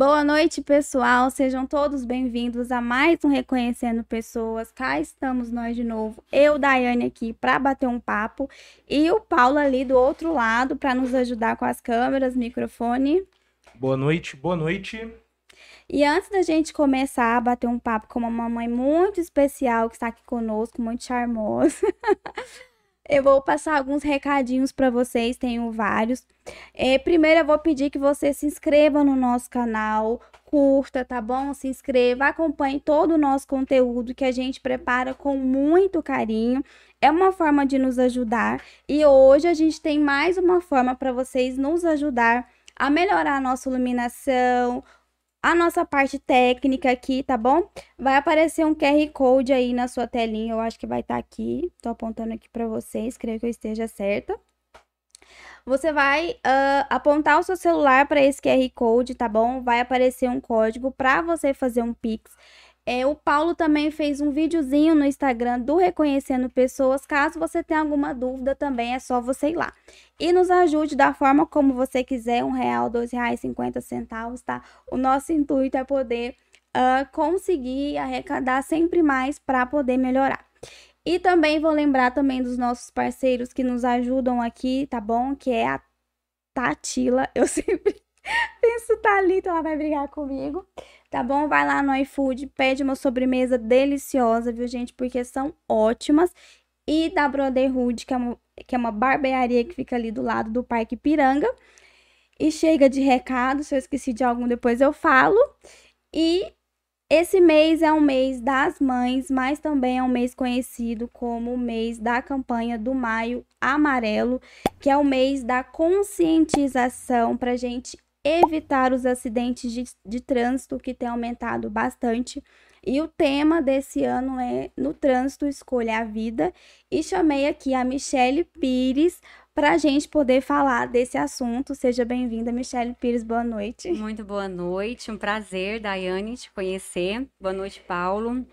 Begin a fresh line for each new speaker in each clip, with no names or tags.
Boa noite, pessoal. Sejam todos bem-vindos a mais um Reconhecendo Pessoas. Cá estamos nós de novo. Eu, Daiane, aqui para bater um papo e o Paulo ali do outro lado para nos ajudar com as câmeras, microfone.
Boa noite, boa noite.
E antes da gente começar a bater um papo com uma mamãe muito especial que está aqui conosco, muito charmosa. Eu vou passar alguns recadinhos para vocês, tenho vários. É, primeiro, eu vou pedir que você se inscreva no nosso canal, curta, tá bom? Se inscreva, acompanhe todo o nosso conteúdo que a gente prepara com muito carinho. É uma forma de nos ajudar e hoje a gente tem mais uma forma para vocês nos ajudar a melhorar a nossa iluminação, a nossa parte técnica aqui, tá bom? Vai aparecer um QR Code aí na sua telinha, eu acho que vai estar tá aqui. Tô apontando aqui para vocês, creio que eu esteja certa. Você vai uh, apontar o seu celular para esse QR Code, tá bom? Vai aparecer um código para você fazer um Pix. É, o Paulo também fez um videozinho no Instagram do Reconhecendo Pessoas. Caso você tenha alguma dúvida, também é só você ir lá. E nos ajude da forma como você quiser, um real, dois reais, cinquenta centavos, tá? O nosso intuito é poder uh, conseguir arrecadar sempre mais para poder melhorar. E também vou lembrar também dos nossos parceiros que nos ajudam aqui, tá bom? Que é a Tatila. Eu sempre penso Thalita, ela vai brigar comigo tá bom? Vai lá no iFood, pede uma sobremesa deliciosa, viu, gente? Porque são ótimas. E da Brotherhood, que é uma, que é uma barbearia que fica ali do lado do Parque Piranga. E chega de recado, se eu esqueci de algum, depois eu falo. E esse mês é um mês das mães, mas também é um mês conhecido como o mês da campanha do Maio Amarelo, que é o mês da conscientização para gente evitar os acidentes de, de trânsito que tem aumentado bastante. E o tema desse ano é No Trânsito Escolha a Vida. E chamei aqui a Michele Pires para a gente poder falar desse assunto. Seja bem-vinda, Michele Pires, boa noite.
Muito boa noite, um prazer, Daiane, te conhecer. Boa noite, Paulo.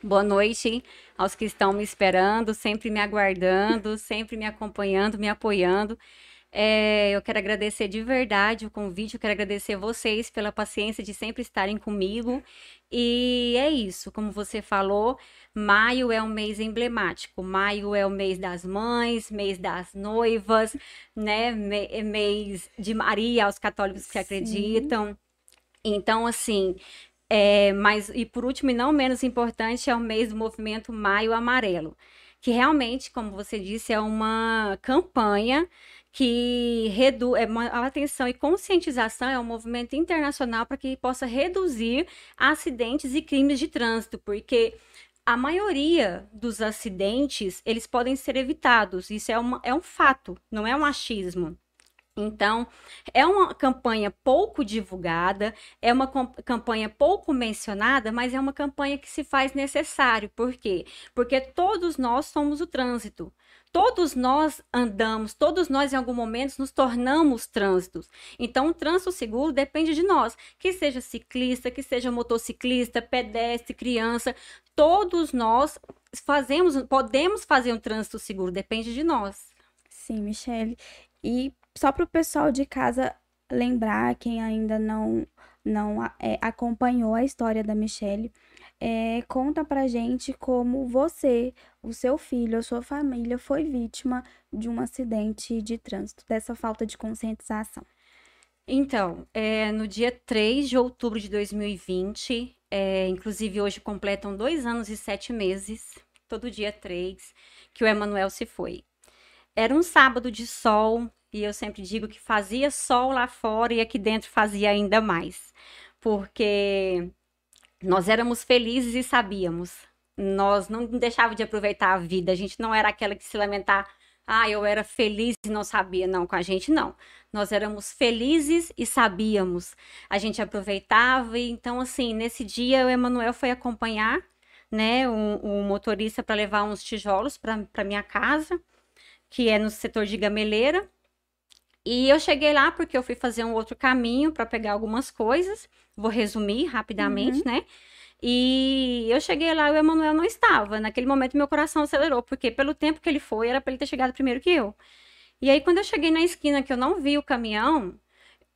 Boa noite aos que estão me esperando, sempre me aguardando, sempre me acompanhando, me apoiando. É, eu quero agradecer de verdade o convite, eu quero agradecer vocês pela paciência de sempre estarem comigo. E é isso, como você falou, maio é um mês emblemático. Maio é o mês das mães, mês das noivas, né? É mês de Maria aos católicos que Sim. acreditam. Então, assim, é, mas e por último e não menos importante, é o mês do movimento Maio Amarelo, que realmente, como você disse, é uma campanha que reduz é uma atenção e conscientização é um movimento internacional para que possa reduzir acidentes e crimes de trânsito, porque a maioria dos acidentes eles podem ser evitados. Isso é, uma, é um fato, não é um achismo. Então, é uma campanha pouco divulgada, é uma campanha pouco mencionada, mas é uma campanha que se faz necessário. Por quê? Porque todos nós somos o trânsito todos nós andamos, todos nós em algum momento nos tornamos trânsitos. Então, o trânsito seguro depende de nós, que seja ciclista, que seja motociclista, pedestre, criança, todos nós fazemos, podemos fazer um trânsito seguro, depende de nós.
Sim, Michele. E só para o pessoal de casa lembrar, quem ainda não não é, acompanhou a história da Michelle, é, conta pra gente como você, o seu filho, a sua família foi vítima de um acidente de trânsito, dessa falta de conscientização.
Então, é, no dia 3 de outubro de 2020, é, inclusive hoje completam dois anos e sete meses, todo dia 3, que o Emanuel se foi. Era um sábado de sol, e eu sempre digo que fazia sol lá fora e aqui dentro fazia ainda mais, porque nós éramos felizes e sabíamos. Nós não deixávamos de aproveitar a vida. A gente não era aquela que se lamentar. Ah, eu era feliz e não sabia. Não, com a gente não. Nós éramos felizes e sabíamos. A gente aproveitava. E, então, assim, nesse dia o Emanuel foi acompanhar, né, um, um motorista para levar uns tijolos para minha casa, que é no setor de gameleira. E eu cheguei lá porque eu fui fazer um outro caminho para pegar algumas coisas. Vou resumir rapidamente, uhum. né? E eu cheguei lá e o Emanuel não estava. Naquele momento meu coração acelerou, porque pelo tempo que ele foi, era para ele ter chegado primeiro que eu. E aí quando eu cheguei na esquina que eu não vi o caminhão,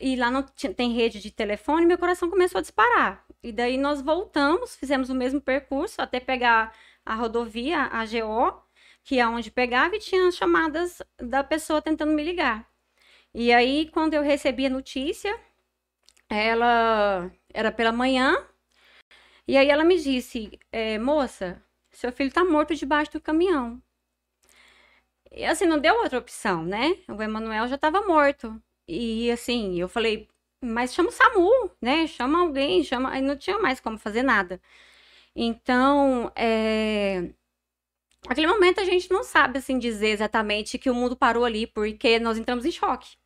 e lá não tem rede de telefone, meu coração começou a disparar. E daí nós voltamos, fizemos o mesmo percurso até pegar a rodovia, a GO, que é onde pegava e tinha chamadas da pessoa tentando me ligar. E aí, quando eu recebi a notícia, ela era pela manhã, e aí ela me disse, é, moça, seu filho tá morto debaixo do caminhão. E assim, não deu outra opção, né? O Emanuel já estava morto. E assim, eu falei, mas chama o SAMU, né? Chama alguém, chama. Aí não tinha mais como fazer nada. Então, é... Naquele momento a gente não sabe assim dizer exatamente que o mundo parou ali, porque nós entramos em choque.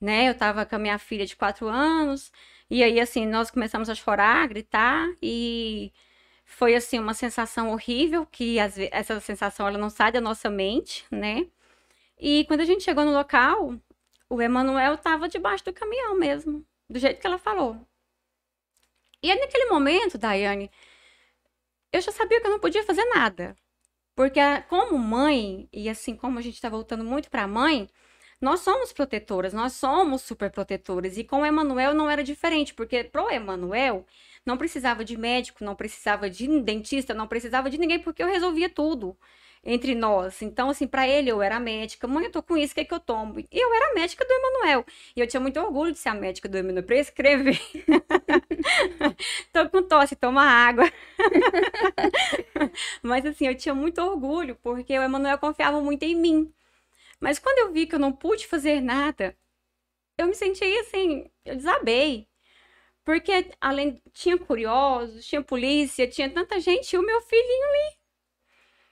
Né? Eu tava com a minha filha de quatro anos, e aí assim, nós começamos a chorar, a gritar, e foi assim uma sensação horrível, que essa sensação ela não sai da nossa mente, né? E quando a gente chegou no local, o Emanuel estava debaixo do caminhão mesmo, do jeito que ela falou. E aí, naquele momento, Daiane, eu já sabia que eu não podia fazer nada. Porque como mãe, e assim como a gente está voltando muito para mãe, nós somos protetoras, nós somos super protetoras. E com o Emanuel não era diferente, porque pro Emanuel não precisava de médico, não precisava de dentista, não precisava de ninguém, porque eu resolvia tudo entre nós. Então, assim, para ele eu era médica. Mãe, eu tô com isso, o que é que eu tomo? E eu era médica do Emanuel. E eu tinha muito orgulho de ser a médica do Emanuel para escrever. tô com tosse, toma água. Mas, assim, eu tinha muito orgulho, porque o Emanuel confiava muito em mim. Mas quando eu vi que eu não pude fazer nada, eu me senti assim, eu desabei. Porque além tinha curiosos, tinha polícia, tinha tanta gente, e o meu filhinho ali.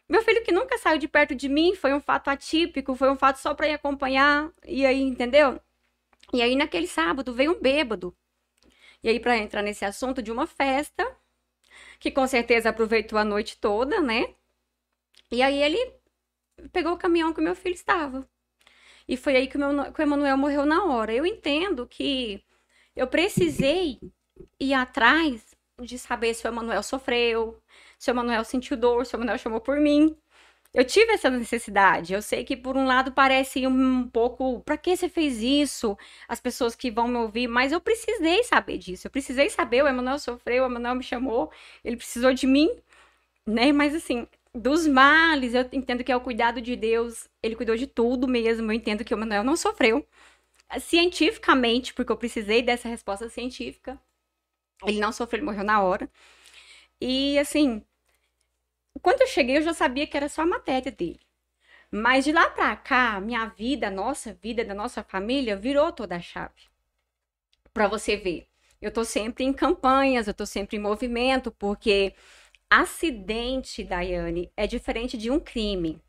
Meu filho que nunca saiu de perto de mim, foi um fato atípico, foi um fato só para ir acompanhar, e aí, entendeu? E aí naquele sábado veio um bêbado. E aí para entrar nesse assunto de uma festa, que com certeza aproveitou a noite toda, né? E aí ele pegou o caminhão que o meu filho estava. E foi aí que o, meu, que o Emanuel morreu na hora. Eu entendo que eu precisei ir atrás de saber se o Emanuel sofreu, se o Emanuel sentiu dor, se o Emanuel chamou por mim. Eu tive essa necessidade. Eu sei que por um lado parece um pouco, para que você fez isso? As pessoas que vão me ouvir, mas eu precisei saber disso. Eu precisei saber, o Emanuel sofreu, o Emanuel me chamou, ele precisou de mim, né? Mas assim, dos males, eu entendo que é o cuidado de Deus, ele cuidou de tudo mesmo. Eu entendo que o Emanuel não sofreu cientificamente, porque eu precisei dessa resposta científica. Ele não sofreu, ele morreu na hora. E assim, quando eu cheguei, eu já sabia que era só a matéria dele. Mas de lá pra cá, minha vida, nossa vida, da nossa família, virou toda a chave. Pra você ver. Eu tô sempre em campanhas, eu tô sempre em movimento, porque acidente, Daiane, é diferente de um crime.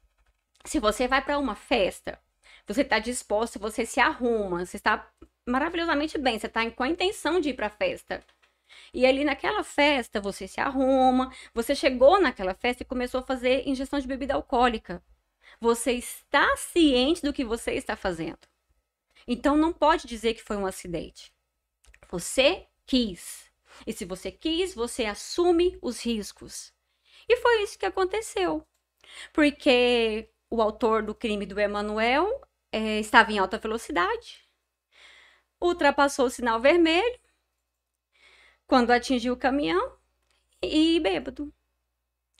Se você vai para uma festa, você está disposto, você se arruma, você está maravilhosamente bem, você está com a intenção de ir para a festa. E ali naquela festa você se arruma, você chegou naquela festa e começou a fazer ingestão de bebida alcoólica. Você está ciente do que você está fazendo. Então não pode dizer que foi um acidente. Você quis. E se você quis, você assume os riscos. E foi isso que aconteceu. Porque o autor do crime do Emanuel é, estava em alta velocidade, ultrapassou o sinal vermelho quando atingiu o caminhão e bêbado.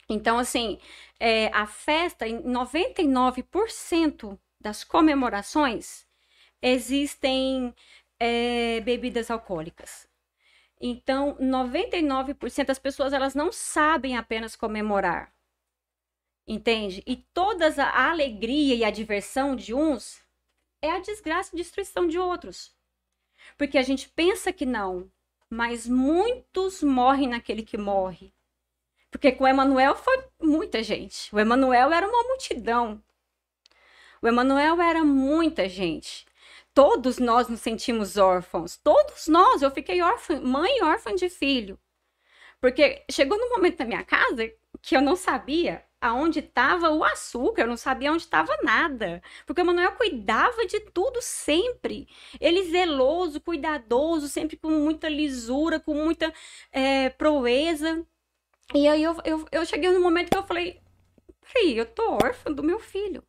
Então, assim, é, a festa, em 99% das comemorações, existem é, bebidas alcoólicas. Então, 99% das pessoas elas não sabem apenas comemorar. Entende? E toda a alegria e a diversão de uns é a desgraça e destruição de outros. Porque a gente pensa que não, mas muitos morrem naquele que morre. Porque com o Emanuel foi muita gente. O Emanuel era uma multidão. O Emanuel era muita gente. Todos nós nos sentimos órfãos. Todos nós. Eu fiquei órfã, mãe órfã de filho. Porque chegou no momento da minha casa que eu não sabia aonde estava o açúcar, eu não sabia onde estava nada. Porque o Manuel cuidava de tudo sempre. Ele zeloso, cuidadoso, sempre com muita lisura, com muita é, proeza. E aí eu, eu, eu cheguei no momento que eu falei: peraí, eu tô órfã do meu filho.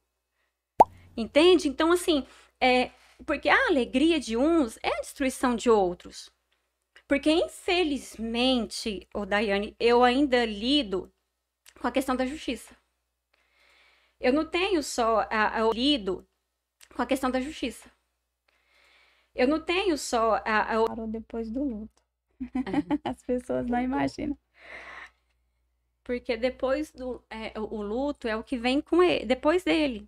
Entende? Então, assim, é, porque a alegria de uns é a destruição de outros. Porque, infelizmente, o Daiane, eu ainda lido com a questão da justiça. Eu não tenho só a, a, lido com a questão da justiça. Eu não tenho só a, a...
Parou depois do luto. É. As pessoas não imaginam.
Porque depois do é, o luto é o que vem com ele, depois dele.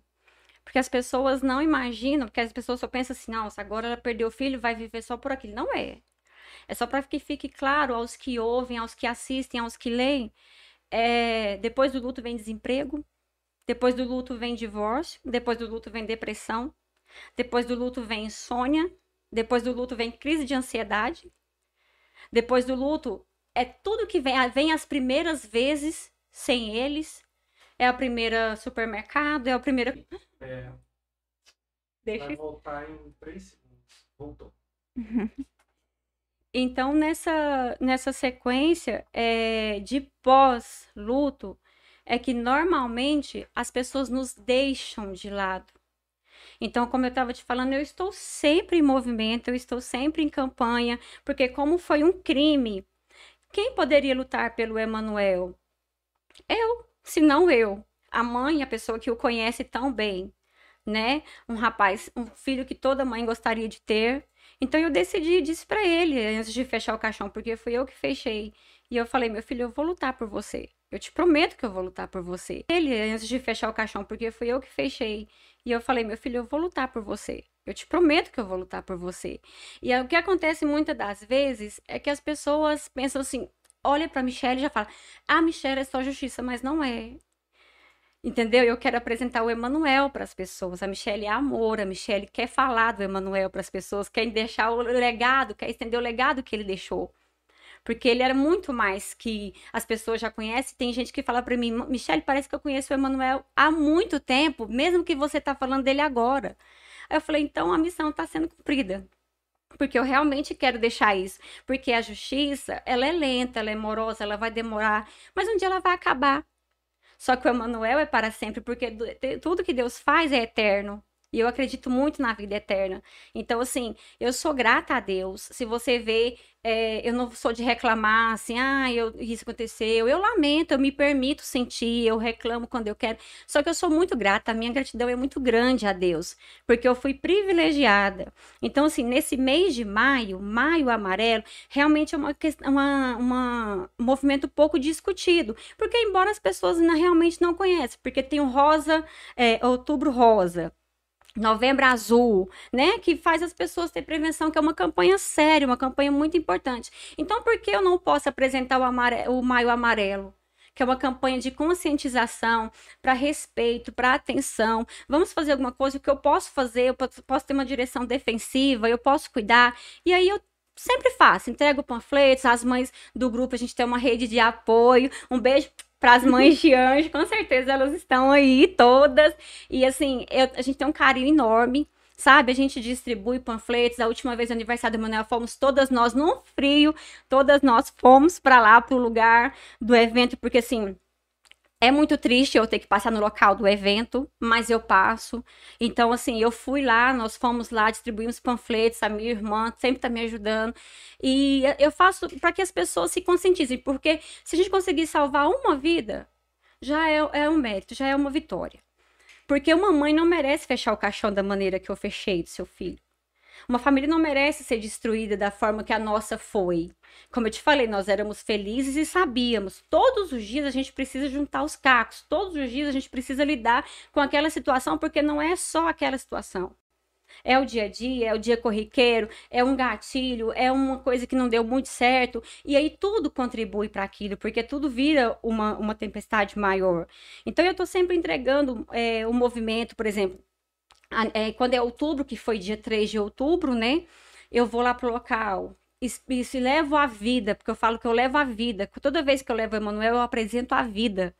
Porque as pessoas não imaginam, porque as pessoas só pensam assim, nossa, agora ela perdeu o filho, vai viver só por aquilo. Não é. É só para que fique claro aos que ouvem, aos que assistem, aos que leem. É, depois do luto vem desemprego, depois do luto vem divórcio, depois do luto vem depressão, depois do luto vem insônia, depois do luto vem crise de ansiedade, depois do luto é tudo que vem, vem as primeiras vezes sem eles. É a primeira supermercado, é a primeira. É.
Deixa... Vai voltar em três segundos. Voltou.
Então, nessa, nessa sequência é, de pós-luto, é que normalmente as pessoas nos deixam de lado. Então, como eu estava te falando, eu estou sempre em movimento, eu estou sempre em campanha, porque como foi um crime, quem poderia lutar pelo Emanuel? Eu, se não eu. A mãe, a pessoa que o conhece tão bem, né? Um rapaz, um filho que toda mãe gostaria de ter. Então eu decidi, disse para ele antes de fechar o caixão, porque fui eu que fechei. E eu falei, meu filho, eu vou lutar por você. Eu te prometo que eu vou lutar por você. Ele, antes de fechar o caixão, porque fui eu que fechei. E eu falei, meu filho, eu vou lutar por você. Eu te prometo que eu vou lutar por você. E o que acontece muitas das vezes é que as pessoas pensam assim, olha para Michelle e já fala: "Ah, Michelle é só justiça", mas não é. Entendeu? Eu quero apresentar o Emanuel para as pessoas. A Michelle é amor, a Michelle quer falar do Emanuel para as pessoas, quer deixar o legado, quer estender o legado que ele deixou. Porque ele era muito mais que as pessoas já conhecem. Tem gente que fala para mim, Michelle, parece que eu conheço o Emanuel há muito tempo, mesmo que você tá falando dele agora. Aí eu falei, então a missão está sendo cumprida. Porque eu realmente quero deixar isso. Porque a justiça, ela é lenta, ela é morosa, ela vai demorar, mas um dia ela vai acabar. Só que o Emanuel é para sempre, porque tudo que Deus faz é eterno. E eu acredito muito na vida eterna. Então, assim, eu sou grata a Deus. Se você vê, é, eu não sou de reclamar assim, ah, eu, isso aconteceu. Eu lamento, eu me permito sentir, eu reclamo quando eu quero. Só que eu sou muito grata, a minha gratidão é muito grande a Deus, porque eu fui privilegiada. Então, assim, nesse mês de maio, maio amarelo, realmente é uma, uma, uma um movimento pouco discutido. Porque, embora as pessoas realmente não conheçam, porque tem o rosa, é, outubro rosa Novembro Azul, né? Que faz as pessoas ter prevenção, que é uma campanha séria, uma campanha muito importante. Então, por que eu não posso apresentar o, o Maio Amarelo? Que é uma campanha de conscientização, para respeito, para atenção. Vamos fazer alguma coisa que eu posso fazer, eu posso ter uma direção defensiva, eu posso cuidar. E aí eu sempre faço, entrego panfletos, as mães do grupo, a gente tem uma rede de apoio. Um beijo para as mães de anjo, com certeza elas estão aí todas. E assim, eu, a gente tem um carinho enorme, sabe? A gente distribui panfletos. A última vez no aniversário do Manuel, fomos todas nós no frio, todas nós fomos para lá, para o lugar do evento, porque assim é muito triste eu ter que passar no local do evento, mas eu passo. Então, assim, eu fui lá, nós fomos lá, distribuímos panfletos, a minha irmã sempre está me ajudando. E eu faço para que as pessoas se conscientizem, porque se a gente conseguir salvar uma vida, já é, é um mérito, já é uma vitória. Porque uma mãe não merece fechar o caixão da maneira que eu fechei do seu filho. Uma família não merece ser destruída da forma que a nossa foi. Como eu te falei, nós éramos felizes e sabíamos. Todos os dias a gente precisa juntar os cacos. Todos os dias a gente precisa lidar com aquela situação, porque não é só aquela situação. É o dia a dia, é o dia corriqueiro, é um gatilho, é uma coisa que não deu muito certo. E aí tudo contribui para aquilo, porque tudo vira uma, uma tempestade maior. Então eu estou sempre entregando é, o movimento, por exemplo, é, quando é outubro, que foi dia 3 de outubro, né? Eu vou lá pro local, e se levo a vida, porque eu falo que eu levo a vida. Toda vez que eu levo o Emanuel, eu apresento a vida.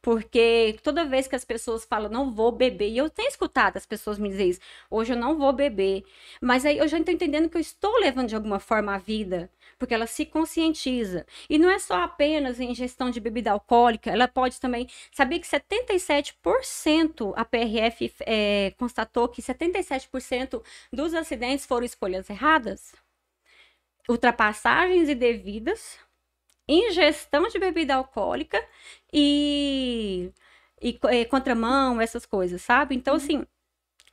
Porque toda vez que as pessoas falam, não vou beber, e eu tenho escutado as pessoas me dizer isso, hoje eu não vou beber. Mas aí eu já estou entendendo que eu estou levando de alguma forma a vida, porque ela se conscientiza. E não é só apenas ingestão de bebida alcoólica, ela pode também. Sabia que 77% a PRF é, constatou que 77% dos acidentes foram escolhas erradas? Ultrapassagens indevidas, ingestão de bebida alcoólica e, e, e é, contramão, essas coisas, sabe? Então, uhum. assim,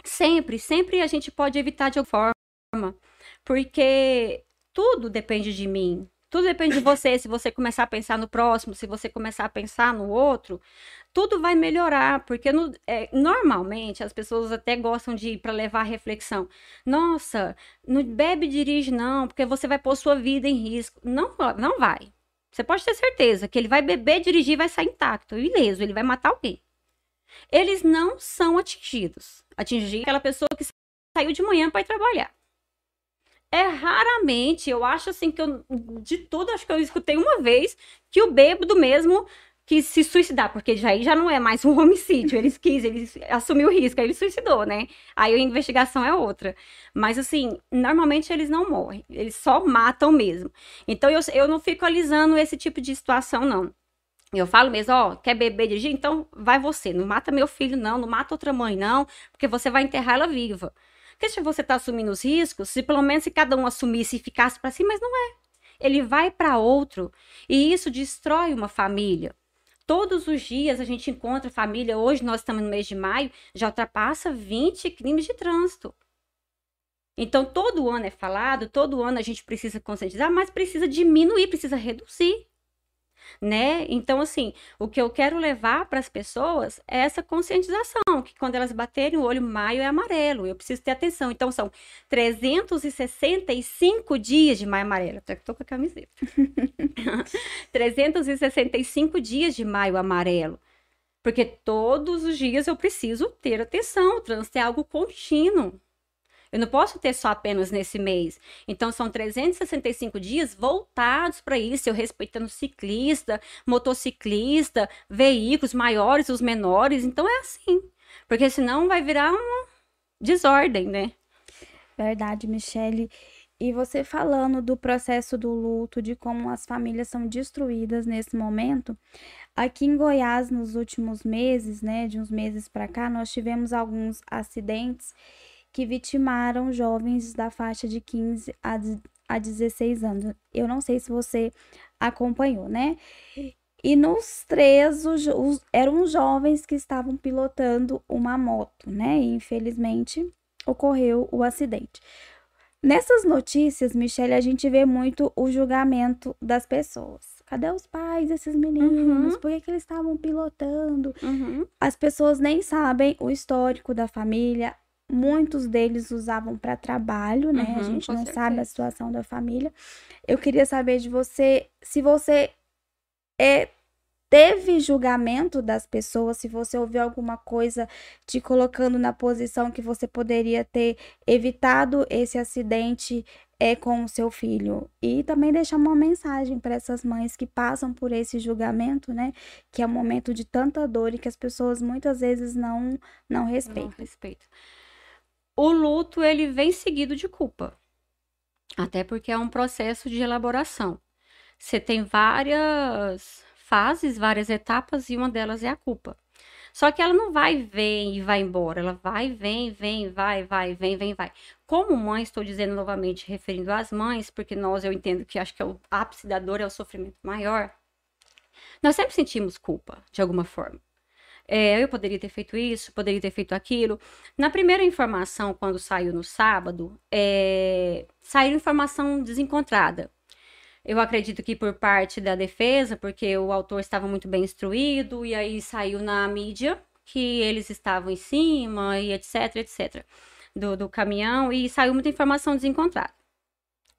sempre, sempre a gente pode evitar de alguma forma, porque tudo depende de mim. Tudo depende de você. Se você começar a pensar no próximo, se você começar a pensar no outro, tudo vai melhorar, porque no, é, normalmente as pessoas até gostam de ir para levar reflexão. Nossa, não bebe e dirige não, porque você vai pôr sua vida em risco. Não, não vai. Você pode ter certeza que ele vai beber, dirigir, vai sair intacto, ileso, ele vai matar alguém. Eles não são atingidos. Atingir aquela pessoa que saiu de manhã para ir trabalhar. É raramente, eu acho assim que eu, de tudo, acho que eu escutei uma vez que o bêbado mesmo quis se suicidar, porque já, já não é mais um homicídio, eles quis, ele assumiu o risco, aí ele suicidou, né? Aí a investigação é outra. Mas assim, normalmente eles não morrem, eles só matam mesmo. Então eu, eu não fico alisando esse tipo de situação, não. Eu falo mesmo, ó, quer beber dirigir? Então vai você, não mata meu filho, não, não mata outra mãe, não, porque você vai enterrar ela viva. Porque se você tá assumindo os riscos, se pelo menos se cada um assumisse e ficasse para si, mas não é. Ele vai para outro e isso destrói uma família. Todos os dias a gente encontra família, hoje nós estamos no mês de maio, já ultrapassa 20 crimes de trânsito. Então, todo ano é falado, todo ano a gente precisa conscientizar, mas precisa diminuir, precisa reduzir né? Então, assim, o que eu quero levar para as pessoas é essa conscientização, que quando elas baterem o olho, maio é amarelo, eu preciso ter atenção. Então, são 365 dias de maio amarelo, até que tô com a camiseta. 365 dias de maio amarelo. Porque todos os dias eu preciso ter atenção, o trânsito é algo contínuo. Eu não posso ter só apenas nesse mês. Então, são 365 dias voltados para isso, eu respeitando ciclista, motociclista, veículos maiores, os menores. Então, é assim. Porque senão vai virar uma desordem, né?
Verdade, Michele. E você falando do processo do luto, de como as famílias são destruídas nesse momento, aqui em Goiás, nos últimos meses, né, de uns meses para cá, nós tivemos alguns acidentes que vitimaram jovens da faixa de 15 a, a 16 anos. Eu não sei se você acompanhou, né? E nos três, os, os, eram jovens que estavam pilotando uma moto, né? E infelizmente ocorreu o acidente. Nessas notícias, Michelle, a gente vê muito o julgamento das pessoas. Cadê os pais desses meninos? Uhum. Por que, que eles estavam pilotando? Uhum. As pessoas nem sabem o histórico da família, muitos deles usavam para trabalho, né? Uhum, a gente não certeza. sabe a situação da família. Eu queria saber de você se você é, teve julgamento das pessoas, se você ouviu alguma coisa te colocando na posição que você poderia ter evitado esse acidente é com o seu filho. E também deixar uma mensagem para essas mães que passam por esse julgamento, né? Que é um momento de tanta dor e que as pessoas muitas vezes não não respeitam. Não
respeito o luto ele vem seguido de culpa. Até porque é um processo de elaboração. Você tem várias fases, várias etapas e uma delas é a culpa. Só que ela não vai vem e vai embora, ela vai, vem, vem, vai, vai, vem, vem, vai. Como mãe, estou dizendo novamente, referindo às mães, porque nós eu entendo que acho que é o ápice da dor é o sofrimento maior. Nós sempre sentimos culpa, de alguma forma. É, eu poderia ter feito isso, poderia ter feito aquilo. Na primeira informação, quando saiu no sábado, é, saiu informação desencontrada. Eu acredito que por parte da defesa, porque o autor estava muito bem instruído, e aí saiu na mídia que eles estavam em cima, e etc, etc, do, do caminhão, e saiu muita informação desencontrada.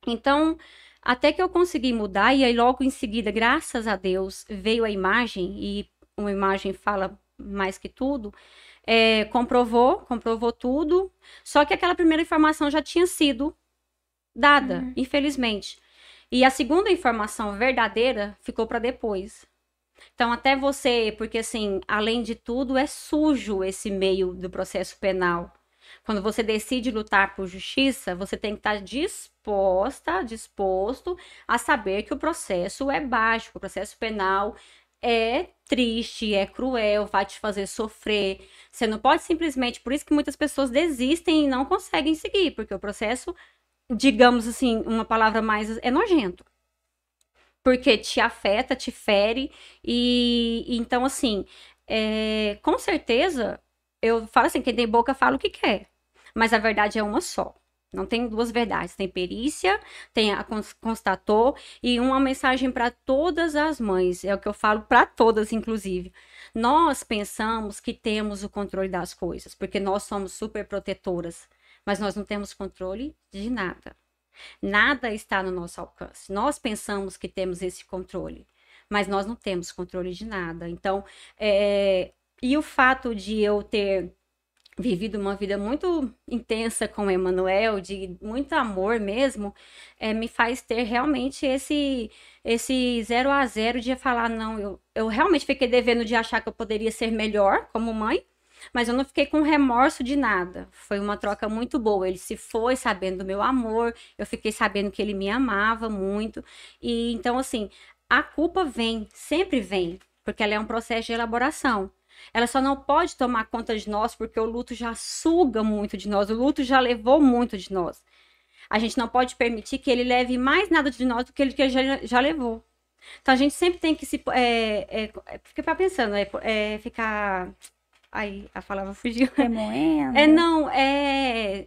Então, até que eu consegui mudar, e aí logo em seguida, graças a Deus, veio a imagem, e uma imagem fala mais que tudo, é, comprovou, comprovou tudo, só que aquela primeira informação já tinha sido dada, uhum. infelizmente. E a segunda informação verdadeira ficou para depois. Então, até você, porque assim, além de tudo, é sujo esse meio do processo penal. Quando você decide lutar por justiça, você tem que estar disposta, disposto a saber que o processo é baixo, que o processo penal é triste, é cruel, vai te fazer sofrer. Você não pode simplesmente, por isso que muitas pessoas desistem e não conseguem seguir, porque o processo, digamos assim, uma palavra mais é nojento. Porque te afeta, te fere e, então assim, é, com certeza eu falo assim, quem tem boca fala o que quer. Mas a verdade é uma só. Não tem duas verdades, tem perícia, tem a constatou e uma mensagem para todas as mães, é o que eu falo para todas inclusive. Nós pensamos que temos o controle das coisas, porque nós somos super protetoras, mas nós não temos controle de nada. Nada está no nosso alcance. Nós pensamos que temos esse controle, mas nós não temos controle de nada. Então, é, e o fato de eu ter vivido uma vida muito intensa com Emanuel, de muito amor mesmo, é, me faz ter realmente esse esse zero a zero de falar, não, eu, eu realmente fiquei devendo de achar que eu poderia ser melhor como mãe, mas eu não fiquei com remorso de nada. Foi uma troca muito boa. Ele se foi sabendo do meu amor, eu fiquei sabendo que ele me amava muito. E então, assim, a culpa vem, sempre vem, porque ela é um processo de elaboração. Ela só não pode tomar conta de nós porque o luto já suga muito de nós, o luto já levou muito de nós. A gente não pode permitir que ele leve mais nada de nós do que ele, que ele já, já levou. Então a gente sempre tem que se. É, é, é ficar pensando, é, é ficar. Aí a palavra fugiu.
Remoendo.
É, não, é.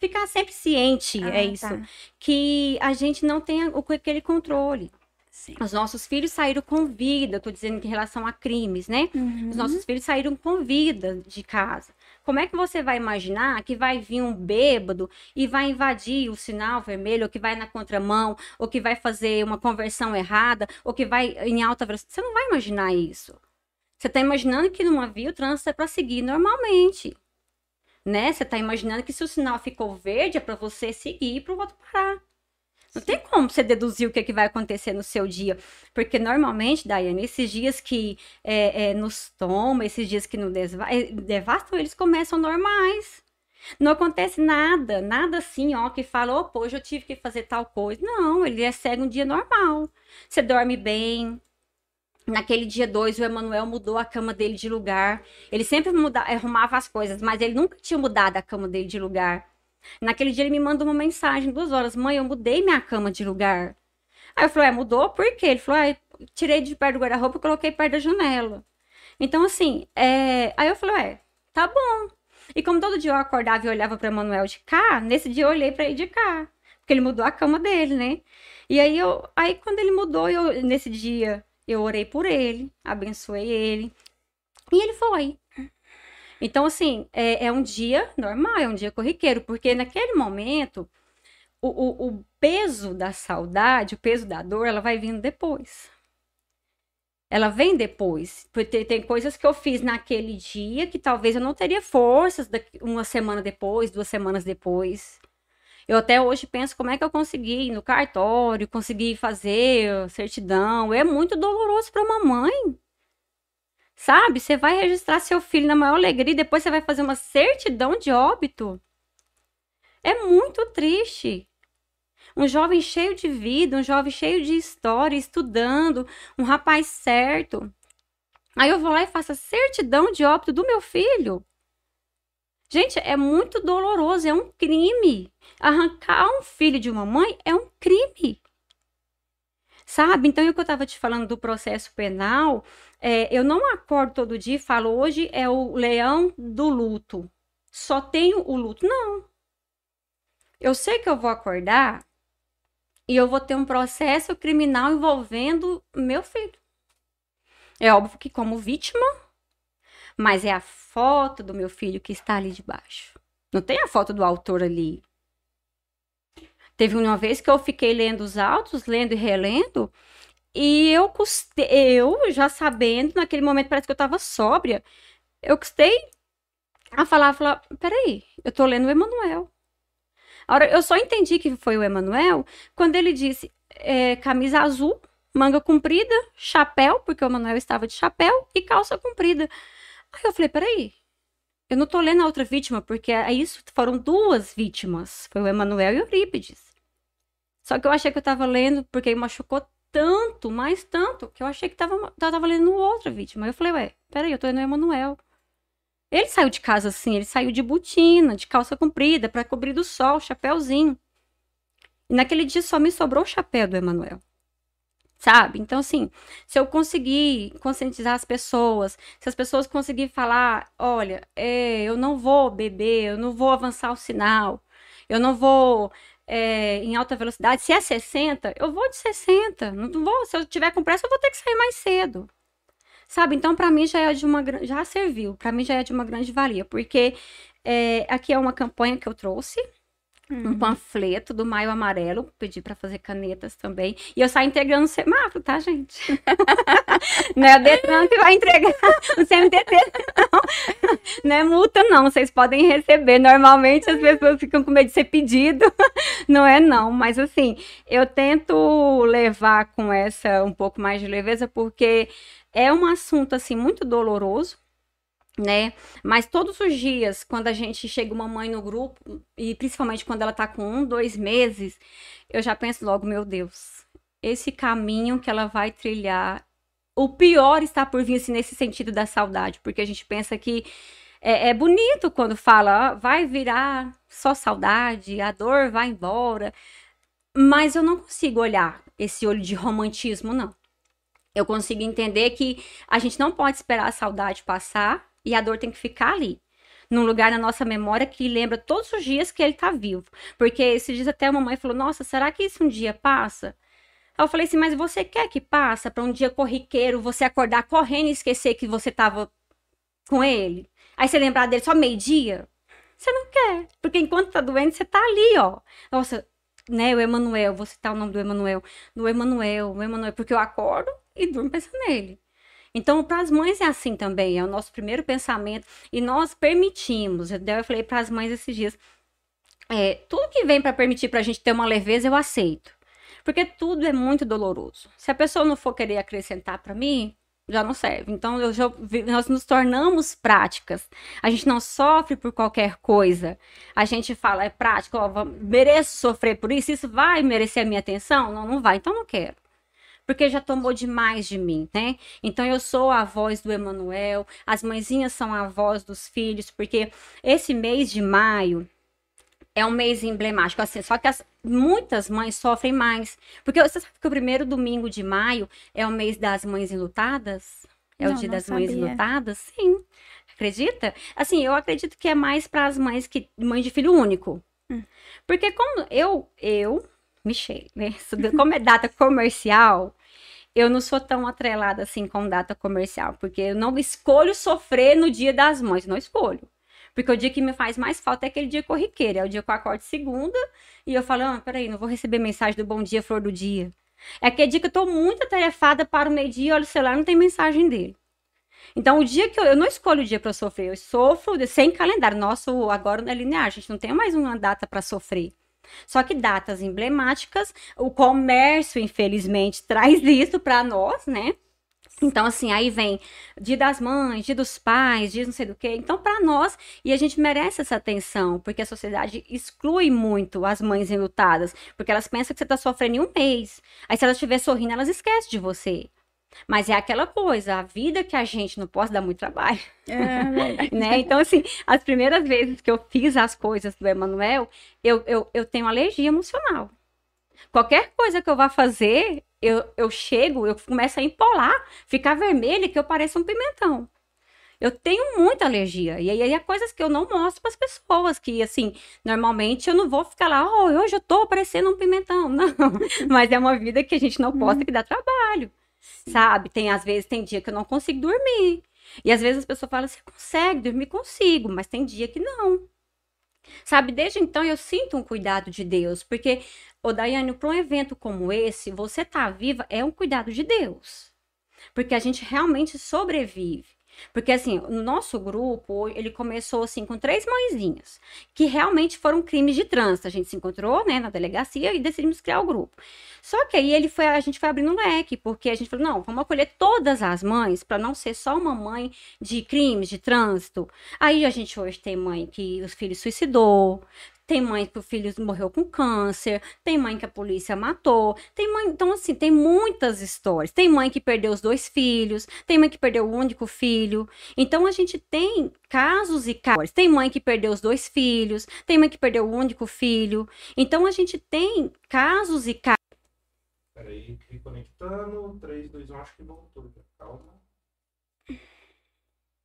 Ficar sempre ciente,
Ah,
é isso.
tá.
Que a gente não o- aquele controle.
Sim.
Os nossos filhos saíram com vida, tô dizendo que em relação a crimes, né?
Uhum.
Os nossos filhos saíram com vida de casa. Como é que você vai imaginar que vai vir um bêbado e vai invadir o sinal vermelho, ou que vai na contramão, ou que vai fazer uma conversão errada, ou que vai em alta velocidade? Você não vai imaginar isso. Você está imaginando que numa via o trânsito é para seguir normalmente. Né? Você está imaginando que se o sinal ficou verde é para você seguir e para o outro parar. Não tem como você deduzir o que, é que vai acontecer no seu dia. Porque normalmente, Daiane, esses dias que é, é, nos toma, esses dias que nos eh, devastam, eles começam normais. Não acontece nada, nada assim, ó, que fala, opa, hoje eu tive que fazer tal coisa. Não, ele é segue um dia normal. Você dorme bem. Naquele dia 2, o Emanuel mudou a cama dele de lugar. Ele sempre muda, arrumava as coisas, mas ele nunca tinha mudado a cama dele de lugar. Naquele dia ele me manda uma mensagem, duas horas, mãe, eu mudei minha cama de lugar. Aí eu falei, é, mudou? Por quê? Ele falou, eu tirei de perto do guarda-roupa e coloquei perto da janela. Então, assim, é... aí eu falei, é, tá bom. E como todo dia eu acordava e olhava para Emanuel de cá, nesse dia eu olhei para ele de cá, porque ele mudou a cama dele, né? E aí eu, aí quando ele mudou, eu nesse dia eu orei por ele, abençoei ele. E ele foi. Então, assim, é, é um dia normal, é um dia corriqueiro, porque naquele momento, o, o, o peso da saudade, o peso da dor, ela vai vindo depois. Ela vem depois. Porque tem coisas que eu fiz naquele dia que talvez eu não teria forças uma semana depois, duas semanas depois. Eu até hoje penso como é que eu consegui ir no cartório, consegui fazer certidão. É muito doloroso para uma mãe. Sabe? Você vai registrar seu filho na maior alegria e depois você vai fazer uma certidão de óbito. É muito triste. Um jovem cheio de vida, um jovem cheio de história, estudando, um rapaz certo. Aí eu vou lá e faço a certidão de óbito do meu filho. Gente, é muito doloroso, é um crime. Arrancar um filho de uma mãe é um crime. Sabe? Então, o que eu estava te falando do processo penal, é, eu não acordo todo dia e falo, hoje é o leão do luto. Só tenho o luto. Não. Eu sei que eu vou acordar e eu vou ter um processo criminal envolvendo meu filho. É óbvio que como vítima, mas é a foto do meu filho que está ali debaixo. Não tem a foto do autor ali. Teve uma vez que eu fiquei lendo os autos, lendo e relendo, e eu custei, eu já sabendo, naquele momento parece que eu estava sóbria, eu custei a falar, falar, peraí, eu tô lendo o Emanuel. A hora, eu só entendi que foi o Emanuel quando ele disse, é, camisa azul, manga comprida, chapéu, porque o Manuel estava de chapéu, e calça comprida. Aí eu falei, peraí, eu não tô lendo a outra vítima, porque é isso foram duas vítimas. Foi o Emanuel e o Eurípides. Só que eu achei que eu tava lendo, porque machucou tanto, mais tanto, que eu achei que tava, eu tava lendo outra vítima. Eu falei, ué, peraí, eu tô lendo o Emanuel. Ele saiu de casa assim, ele saiu de botina, de calça comprida, para cobrir do sol, chapéuzinho. E naquele dia só me sobrou o chapéu do Emanuel sabe? Então, assim, se eu conseguir conscientizar as pessoas, se as pessoas conseguirem falar, olha, é, eu não vou beber, eu não vou avançar o sinal, eu não vou é, em alta velocidade, se é 60, eu vou de 60, não vou, se eu tiver com pressa, eu vou ter que sair mais cedo. Sabe? Então, para mim já é de uma já serviu, para mim já é de uma grande valia, porque é, aqui é uma campanha que eu trouxe, Uhum. Um panfleto do Maio Amarelo, pedi para fazer canetas também. E eu saio entregando o semáforo, tá, gente? não é o Detran que vai entregar o CMTT, não. Não é multa, não. Vocês podem receber. Normalmente as pessoas ficam com medo de ser pedido. Não é, não. Mas assim, eu tento levar com essa um pouco mais de leveza, porque é um assunto, assim, muito doloroso né? Mas todos os dias, quando a gente chega uma mãe no grupo, e principalmente quando ela tá com um, dois meses, eu já penso logo, meu Deus, esse caminho que ela vai trilhar, o pior está por vir assim, nesse sentido da saudade, porque a gente pensa que é, é bonito quando fala, ah, vai virar só saudade, a dor vai embora, mas eu não consigo olhar esse olho de romantismo, não. Eu consigo entender que a gente não pode esperar a saudade passar e a dor tem que ficar ali. Num lugar na nossa memória que lembra todos os dias que ele tá vivo. Porque esses dias até a mamãe falou: Nossa, será que isso um dia passa? Aí eu falei assim: Mas você quer que passa para um dia corriqueiro você acordar correndo e esquecer que você tava com ele? Aí você lembrar dele só meio-dia? Você não quer. Porque enquanto tá doente, você tá ali, ó. Nossa, né? O Emanuel, vou citar o nome do Emanuel. Do Emanuel, o Emanuel, porque eu acordo e durmo pensando nele. Então, para as mães é assim também, é o nosso primeiro pensamento. E nós permitimos, eu falei para as mães esses dias, é, tudo que vem para permitir para a gente ter uma leveza, eu aceito. Porque tudo é muito doloroso. Se a pessoa não for querer acrescentar para mim, já não serve. Então, eu já, nós nos tornamos práticas. A gente não sofre por qualquer coisa. A gente fala, é prático, ó, mereço sofrer por isso, isso vai merecer a minha atenção? Não, não vai, então não quero porque já tomou demais de mim, né? Então eu sou a voz do Emanuel, as mãezinhas são a voz dos filhos, porque esse mês de maio é um mês emblemático, assim, só que as, muitas mães sofrem mais, porque você sabe que o primeiro domingo de maio é o mês das mães enlutadas? É não, o dia das sabia. mães enlutadas? Sim. Acredita? Assim, eu acredito que é mais para as mães que mães de filho único. Hum. Porque como eu eu Michelle, né? Como é data comercial, eu não sou tão atrelada assim com data comercial, porque eu não escolho sofrer no dia das mães, não escolho. Porque o dia que me faz mais falta é aquele dia corriqueiro, é o dia que eu acordo segunda e eu falo, ah, peraí, não vou receber mensagem do bom dia, flor do dia. É aquele dia que eu tô muito atarefada para o meio-dia, olho o celular, não tem mensagem dele. Então, o dia que eu, eu não escolho o dia para sofrer, eu sofro sem calendário. Nosso agora não é linear, a gente não tem mais uma data para sofrer. Só que datas emblemáticas, o comércio, infelizmente, traz isso para nós, né? Então, assim, aí vem dia das mães, dia dos pais, dia não sei do que. Então, para nós, e a gente merece essa atenção, porque a sociedade exclui muito as mães enlutadas, porque elas pensam que você tá sofrendo em um mês. Aí, se elas estiver sorrindo, elas esquecem de você. Mas é aquela coisa, a vida que a gente não pode dar muito trabalho. É, né? Então, assim, as primeiras vezes que eu fiz as coisas do Emanuel, eu, eu, eu tenho alergia emocional. Qualquer coisa que eu vá fazer, eu, eu chego, eu começo a empolar, ficar vermelha, que eu pareço um pimentão. Eu tenho muita alergia. E aí é coisas que eu não mostro para as pessoas, que assim, normalmente eu não vou ficar lá, oh, hoje eu tô parecendo um pimentão. Não. Mas é uma vida que a gente não posta uhum. que dá trabalho sabe? Tem às vezes tem dia que eu não consigo dormir. E às vezes as pessoas falam, você consegue dormir? Consigo, mas tem dia que não. Sabe, desde então eu sinto um cuidado de Deus, porque, ô Daiane, para um evento como esse, você tá viva é um cuidado de Deus. Porque a gente realmente sobrevive. Porque, assim, o nosso grupo, ele começou, assim, com três mãezinhas, que realmente foram crimes de trânsito. A gente se encontrou, né, na delegacia e decidimos criar o grupo. Só que aí ele foi, a gente foi abrindo um leque, porque a gente falou, não, vamos acolher todas as mães, para não ser só uma mãe de crimes de trânsito. Aí a gente hoje tem mãe que os filhos suicidou, tem mãe que o filho morreu com câncer, tem mãe que a polícia matou, tem mãe, então assim, tem muitas histórias. Tem mãe que perdeu os dois filhos, tem mãe que perdeu o único filho. Então a gente tem casos e casos. Tem mãe que perdeu os dois filhos, tem mãe que perdeu o único filho. Então a gente tem casos e casos.
Peraí, conectando. 3, 2, 1, acho que voltou. Calma.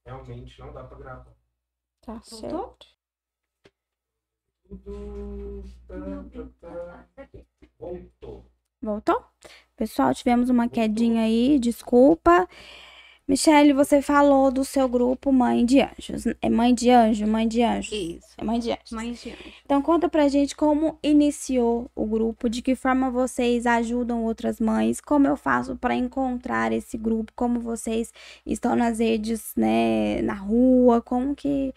Realmente não dá pra gravar.
Tá
Voltou?
certo.
Tudo. Tá, tá, tá. Voltou.
Voltou? Pessoal, tivemos uma quedinha aí, desculpa. Michele, você falou do seu grupo Mãe de Anjos. É Mãe de Anjo, Mãe de Anjos.
Isso.
É Mãe de Anjos.
Mãe de anjo.
Então conta pra gente como iniciou o grupo, de que forma vocês ajudam outras mães, como eu faço para encontrar esse grupo, como vocês estão nas redes, né, na rua, como que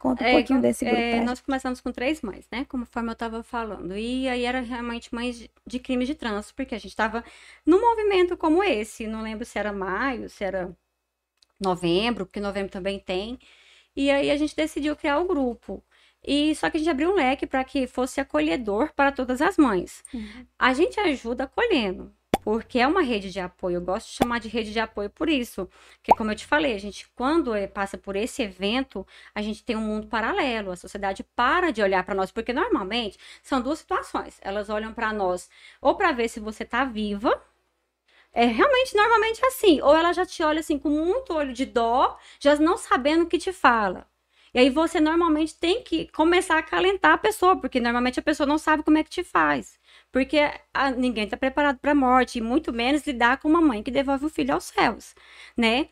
conta um
É,
pouquinho desse grupo.
é, nós começamos com três mães, né? Conforme eu estava falando. E aí era realmente mães de, de crimes de trânsito, porque a gente estava num movimento como esse. Não lembro se era maio, se era novembro, porque novembro também tem. E aí a gente decidiu criar o grupo. E só que a gente abriu um leque para que fosse acolhedor para todas as mães.
Uhum.
A gente ajuda acolhendo, porque é uma rede de apoio. Eu gosto de chamar de rede de apoio por isso. Porque, como eu te falei, a gente, quando eh, passa por esse evento, a gente tem um mundo paralelo. A sociedade para de olhar para nós, porque normalmente são duas situações. Elas olham para nós ou para ver se você tá viva. É realmente normalmente assim. Ou ela já te olha assim com muito olho de dó, já não sabendo o que te fala. E aí você normalmente tem que começar a acalentar a pessoa, porque normalmente a pessoa não sabe como é que te faz. Porque a- ninguém está preparado para a morte, e muito menos lidar com uma mãe que devolve o filho aos céus, né?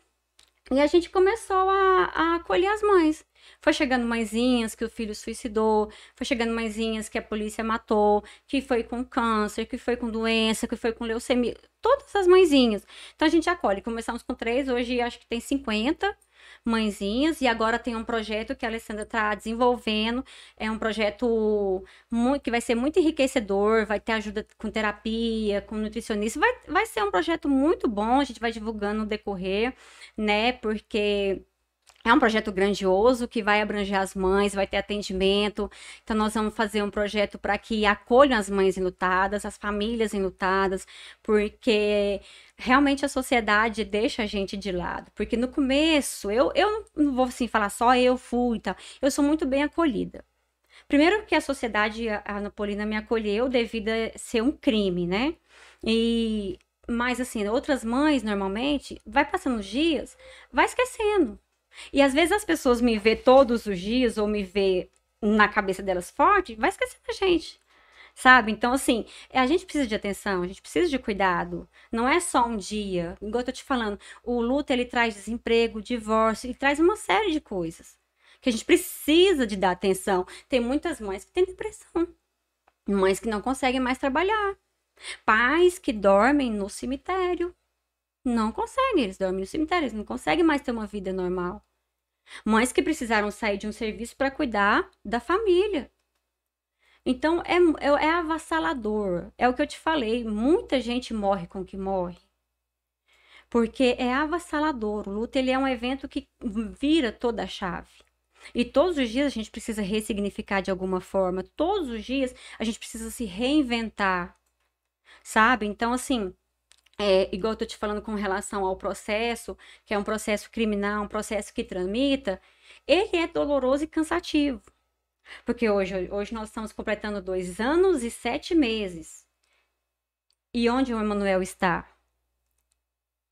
E a gente começou a, a acolher as mães. Foi chegando mãezinhas que o filho suicidou, foi chegando mãezinhas que a polícia matou, que foi com câncer, que foi com doença, que foi com leucemia, todas as mãezinhas. Então a gente acolhe. Começamos com três, hoje acho que tem 50 mãezinhas, e agora tem um projeto que a Alessandra está desenvolvendo. É um projeto muito, que vai ser muito enriquecedor, vai ter ajuda com terapia, com nutricionista. Vai, vai ser um projeto muito bom, a gente vai divulgando no decorrer, né? Porque. É um projeto grandioso que vai abranger as mães, vai ter atendimento. Então, nós vamos fazer um projeto para que acolham as mães enlutadas, as famílias enlutadas, porque realmente a sociedade deixa a gente de lado. Porque no começo, eu, eu não vou assim falar só eu fui e tal, eu sou muito bem acolhida. Primeiro porque a sociedade, a a Napolina me acolheu devido a ser um crime, né? E mas assim, outras mães normalmente vai passando os dias, vai esquecendo. E às vezes as pessoas me vê todos os dias ou me vê na cabeça delas forte, vai esquecer da gente. Sabe? Então, assim, a gente precisa de atenção, a gente precisa de cuidado. Não é só um dia. Igual eu tô te falando, o luto ele traz desemprego, divórcio, ele traz uma série de coisas que a gente precisa de dar atenção. Tem muitas mães que têm depressão, mães que não conseguem mais trabalhar, pais que dormem no cemitério. Não conseguem, eles dormem no cemitério, eles não conseguem mais ter uma vida normal. Mães que precisaram sair de um serviço para cuidar da família. Então é, é, é avassalador. É o que eu te falei. Muita gente morre com o que morre. Porque é avassalador. O luto ele é um evento que vira toda a chave. E todos os dias a gente precisa ressignificar de alguma forma. Todos os dias a gente precisa se reinventar. Sabe? Então, assim, é, igual eu tô te falando com relação ao processo, que é um processo criminal, um processo que tramita, ele é doloroso e cansativo. Porque hoje, hoje nós estamos completando dois anos e sete meses. E onde o Emanuel está?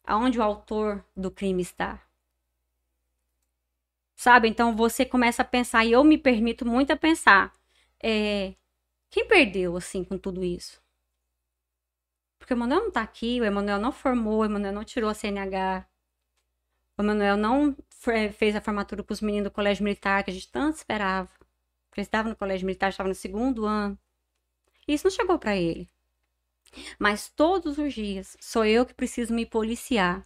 Aonde o autor do crime está? Sabe? Então você começa a pensar, e eu me permito muito a pensar, é, quem perdeu, assim, com tudo isso? Porque o Emanuel não tá aqui, o Emanuel não formou, o Emanuel não tirou a CNH, o Emanuel não fe- fez a formatura com os meninos do colégio militar, que a gente tanto esperava. Porque ele estava no colégio militar, estava no segundo ano. E isso não chegou para ele. Mas todos os dias sou eu que preciso me policiar.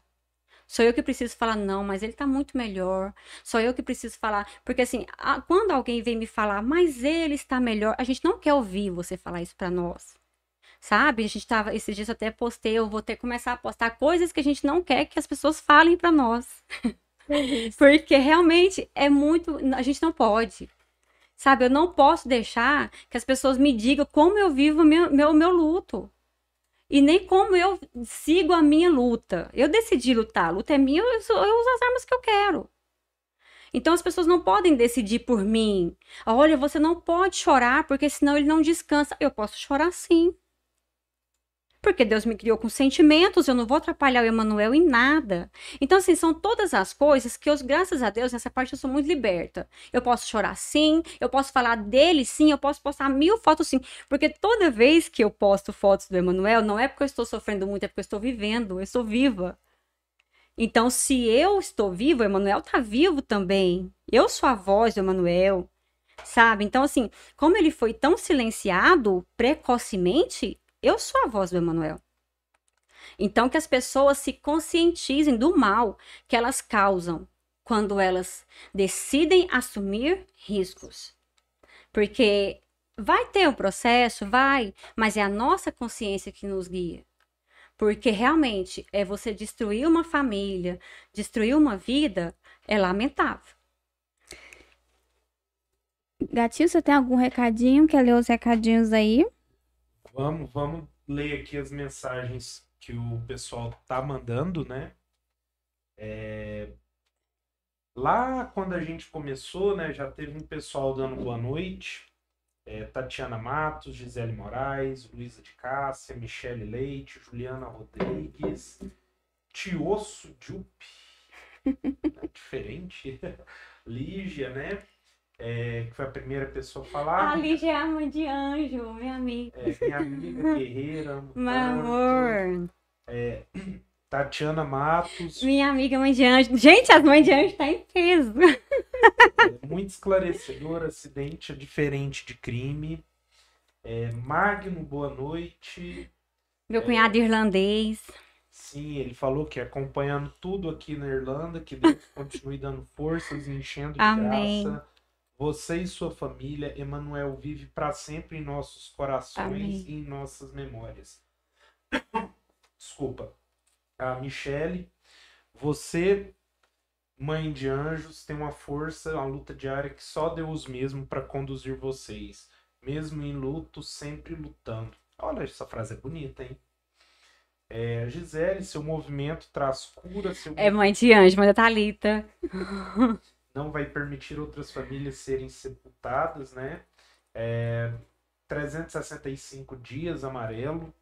Sou eu que preciso falar, não, mas ele tá muito melhor. Sou eu que preciso falar. Porque assim, a- quando alguém vem me falar, mas ele está melhor, a gente não quer ouvir você falar isso pra nós. Sabe? A gente tava, esses dias eu até postei, eu vou ter que começar a postar coisas que a gente não quer que as pessoas falem pra nós. Porque realmente é muito. A gente não pode. Sabe? Eu não posso deixar que as pessoas me digam como eu vivo o meu, meu, meu luto. E nem como eu sigo a minha luta. Eu decidi lutar. A luta é minha, eu, uso- eu uso as armas que eu quero. Então as pessoas não podem decidir por mim. Olha, você não pode chorar, porque senão ele não descansa. Eu posso chorar sim. Porque Deus me criou com sentimentos, eu não vou atrapalhar o Emanuel em nada. Então, assim, são todas as coisas que eu, graças a Deus, nessa parte eu sou muito liberta. Eu posso chorar sim, eu posso falar dele sim, eu posso postar mil fotos sim. Porque toda vez que eu posto fotos do Emanuel, não é porque eu estou sofrendo muito, é porque eu estou vivendo, eu estou viva. Então, se eu estou viva, o Emanuel está vivo também. Eu sou a voz do Emanuel, sabe? Então, assim, como ele foi tão silenciado precocemente, eu sou a voz do Emanuel. Então, que as pessoas se conscientizem do mal que elas causam quando elas decidem assumir riscos. Porque vai ter um processo, vai, mas é a nossa consciência que nos guia. Porque realmente é você destruir uma família, destruir uma vida, é lamentável.
Gatinho, você tem algum recadinho? Quer ler os recadinhos aí?
Vamos, vamos ler aqui as mensagens que o pessoal tá mandando, né? É, Lá quando a gente começou, né, já teve um pessoal dando boa noite. É, Tatiana Matos, Gisele Moraes, Luísa de Cássia, Michele Leite, Juliana Rodrigues, Tiosso Jup, né, diferente, Lígia, né? É, que foi a primeira pessoa a falar.
A Lígia é a mãe de anjo, minha amiga.
É, minha amiga guerreira.
Meu amor.
Tatiana Matos,
Minha amiga mãe de anjo. Gente, as mães de anjo tá em peso.
é, muito esclarecedor, acidente é diferente de crime. É, Magno, boa noite.
Meu cunhado irlandês.
Sim, ele falou que acompanhando tudo aqui na Irlanda, que Deus continue dando forças e enchendo de
Amém.
graça. Você e sua família, Emanuel vive para sempre em nossos corações
Amém.
e em nossas memórias. Desculpa. A Michele, você, mãe de anjos, tem uma força, uma luta diária que só Deus mesmo para conduzir vocês. Mesmo em luto, sempre lutando. Olha, essa frase é bonita, hein? É, Gisele, seu movimento traz cura, seu
É mãe de anjo, mãe da Thalita.
não vai permitir outras famílias serem sepultadas, né? É, 365 dias amarelo.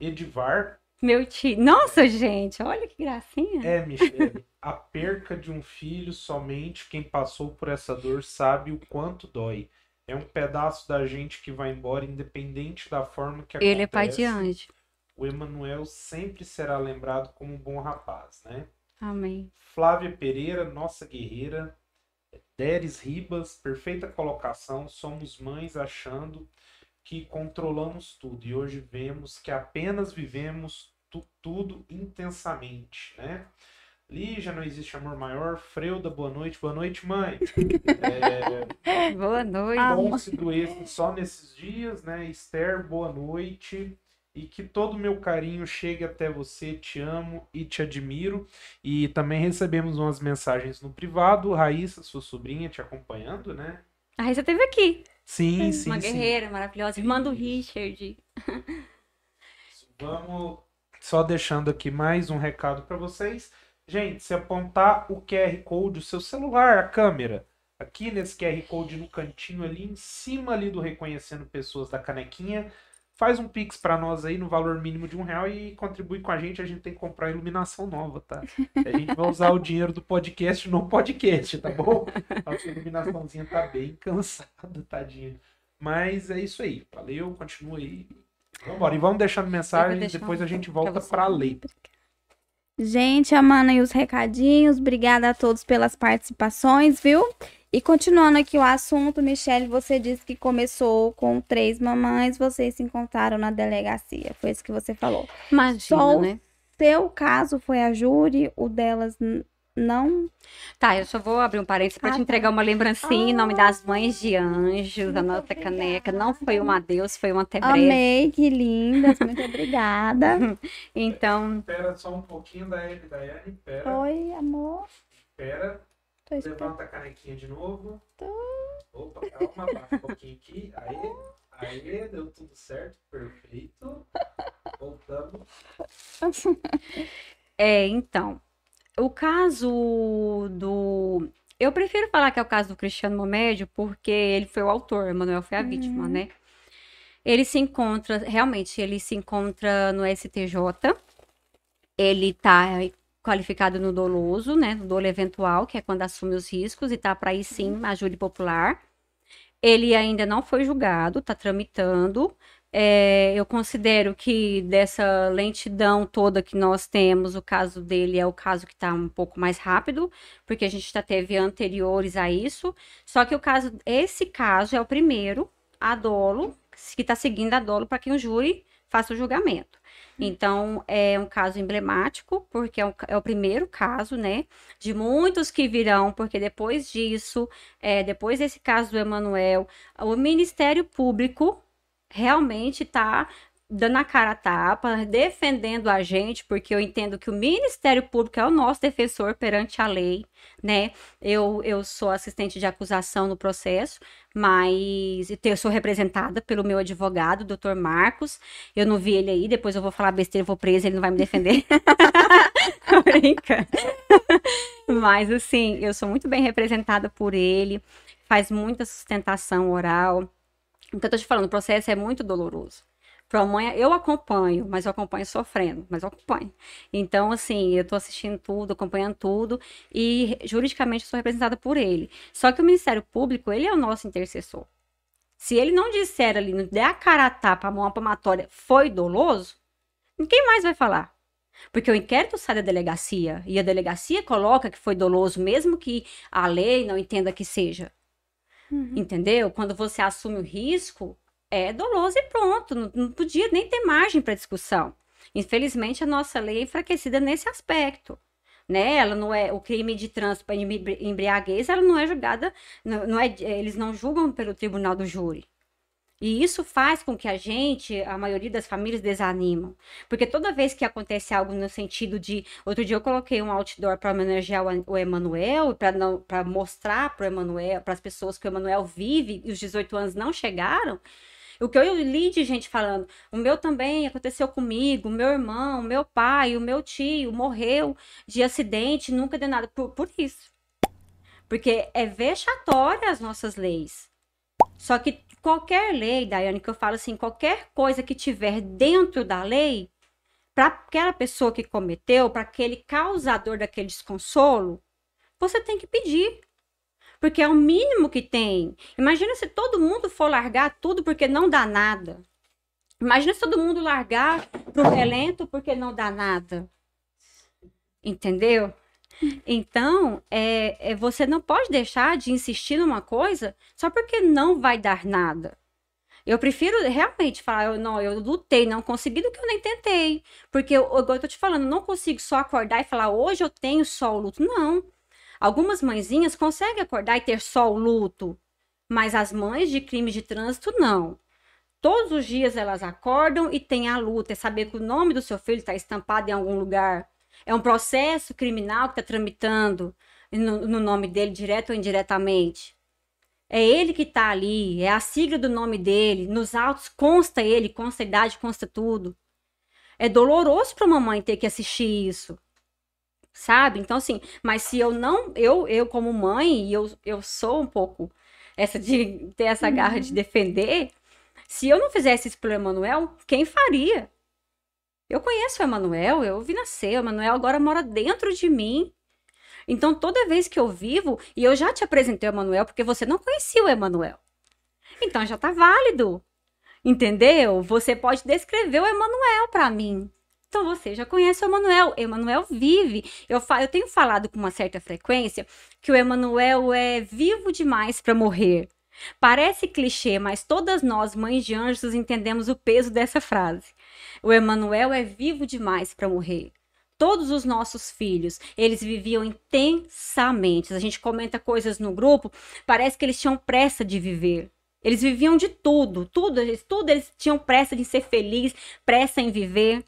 Edivar,
Meu tio. Nossa, gente, olha que gracinha.
é, Michele, a perca de um filho somente quem passou por essa dor sabe o quanto dói. É um pedaço da gente que vai embora, independente da forma que acontece.
Ele é pai de anjo.
O Emanuel sempre será lembrado como um bom rapaz, né?
Amém.
Flávia Pereira, nossa guerreira. Deres Ribas, perfeita colocação. Somos mães achando que controlamos tudo e hoje vemos que apenas vivemos tu- tudo intensamente, né? Lígia, não existe amor maior. Freuda, boa noite. Boa noite, mãe. É,
Boa noite.
Bom se doesse só nesses dias, né? Esther, boa noite. E que todo o meu carinho chegue até você. Te amo e te admiro. E também recebemos umas mensagens no privado. Raíssa, sua sobrinha, te acompanhando, né?
A Raíssa esteve aqui.
Sim, sim,
Uma
sim.
guerreira maravilhosa. Irmã do. Richard.
Vamos só deixando aqui mais um recado para vocês. Gente, se apontar o QR Code, o seu celular, a câmera, aqui nesse QR Code no cantinho ali, em cima ali do reconhecendo pessoas da canequinha, faz um pix para nós aí no valor mínimo de um real e contribui com a gente. A gente tem que comprar iluminação nova, tá? A gente vai usar o dinheiro do podcast no podcast, tá bom? A iluminaçãozinha tá bem cansada, tadinha. Mas é isso aí. Valeu, continua aí. Vambora. E vamos deixando mensagens,
deixar
depois
um
a gente volta pra ler.
Gente, amando aí os recadinhos. Obrigada a todos pelas participações, viu? E continuando aqui o assunto, Michelle, você disse que começou com três mamães, vocês se encontraram na delegacia. Foi isso que você falou.
Imagina,
Só-
né?
seu caso foi a Júri, o delas não.
Tá, eu só vou abrir um parênteses para
Ah,
te
tá.
entregar uma lembrancinha em nome das mães de anjos, a nossa caneca. Não foi uma Deus, foi uma até breve.
Amei, que lindas. Muito obrigada.
Então,
Espera só um pouquinho da Daiane. Daiane, pera,
Oi, amor.
pera.
Tô.
Levanta a canequinha de novo. Opa, calma, baixa um pouquinho aqui. Aí, aí, deu tudo certo, perfeito. Voltamos.
é, então, o caso do. Eu prefiro falar que é o caso do Cristiano Momédio, porque ele foi o autor, Manuel foi a vítima, né? Ele se encontra, realmente, ele se encontra no STJ. Ele tá qualificado no doloso, né? No dolo eventual, que é quando assume os riscos, e tá para aí sim a júri popular. Ele ainda não foi julgado, tá tramitando. É, eu considero que dessa lentidão toda que nós temos, o caso dele é o caso que está um pouco mais rápido, porque a gente já teve anteriores a isso. Só que o caso, esse caso é o primeiro a dolo, que está seguindo a dolo para que o júri faça o julgamento. Então, é um caso emblemático, porque é, um- é o primeiro caso, né, de muitos que virão, porque depois disso, é, depois desse caso do Emanuel, o Ministério Público realmente está dando a cara a tapa, defendendo a gente, porque eu entendo que o Ministério Público é o nosso defensor perante a lei, né? Eu, eu sou assistente de acusação no processo, mas eu sou representada pelo meu advogado, doutor Marcos. Eu não vi ele aí, depois eu vou falar besteira, vou presa, ele não vai me defender. Tô brincando. Mas assim, eu sou muito bem representada por ele, faz muita sustentação oral. O que eu tô te falando, o processo é muito doloroso. Pra mãe, eu acompanho, mas eu acompanho sofrendo, mas eu acompanho. Então, assim, eu tô assistindo tudo, acompanhando tudo, e juridicamente eu sou representada por ele. Só que o Ministério Público, ele é o nosso intercessor. Se ele não disser ali, não der a cara a tapa, a mão palmatória, foi doloso, ninguém mais vai falar. Porque o inquérito sai da delegacia, e a delegacia coloca que foi doloso, mesmo que a lei não entenda que seja. Entendeu? Quando você assume o risco, é doloso e pronto. Não, não podia nem ter margem para discussão. Infelizmente, a nossa lei é enfraquecida nesse aspecto. Né? Ela não é o crime de trânsito embriaguez, ela não é julgada, não, não é, eles não julgam pelo tribunal do júri. E isso faz com que a gente, a maioria das famílias, desanimam. Porque toda vez que acontece algo no sentido de. Outro dia eu coloquei um outdoor para homenagear o o Emanuel, para mostrar para o Emanuel, para as pessoas que o Emanuel vive e os 18 anos não chegaram. O que eu li de gente falando, o meu também aconteceu comigo, meu irmão, meu pai, o meu tio morreu de acidente, nunca deu nada. Por, por isso. Porque é vexatória as nossas leis. Só que qualquer lei, Daiane, que eu falo assim, qualquer coisa que tiver dentro da lei, para aquela pessoa que cometeu, para aquele causador daquele desconsolo, você tem que pedir. Porque é o mínimo que tem. Imagina se todo mundo for largar tudo porque não dá nada. Imagina se todo mundo largar pro relento porque não dá nada. Entendeu? Então, é, é, você não pode deixar de insistir numa coisa só porque não vai dar nada. Eu prefiro realmente falar, eu, não, eu lutei, não consegui, do que eu nem tentei. Porque, eu, igual eu tô te falando, não consigo só acordar e falar, hoje eu tenho só o luto. Não. Algumas mãezinhas conseguem acordar e ter só o luto, mas as mães de crime de trânsito não. Todos os dias elas acordam e têm a luta, é saber que o nome do seu filho está estampado em algum lugar. É um processo criminal que está tramitando no, no, nome dele, direto ou indiretamente. É ele que está ali, é a sigla do nome dele. Nos autos consta ele, consta a idade, consta tudo. É doloroso para uma mãe ter que assistir isso sabe? Então, assim, mas se eu não, eu, eu como mãe, e eu, eu sou um pouco essa de ter essa garra uhum. de defender, se eu não fizesse isso pelo Emanuel, quem faria? Eu conheço o Emanuel, eu vi nascer, o Emanuel agora mora dentro de mim. Então, toda vez que eu vivo, e eu já te apresentei o Emanuel, porque você não conhecia o Emanuel. Então, já tá válido. Entendeu? Você pode descrever o Emanuel para mim. Então você já conhece o Emanuel. Emanuel vive. Eu, eu tenho falado com uma certa frequência que o Emanuel é vivo demais para morrer. Parece clichê, mas todas nós, mães de anjos, entendemos o peso dessa frase. O Emanuel é vivo demais para morrer. todos os nossos filhos, eles viviam intensamente. A gente comenta coisas no grupo, parece que eles tinham pressa de viver. Eles viviam de tudo, tudo, eles, tudo eles tinham pressa de ser feliz, pressa em viver.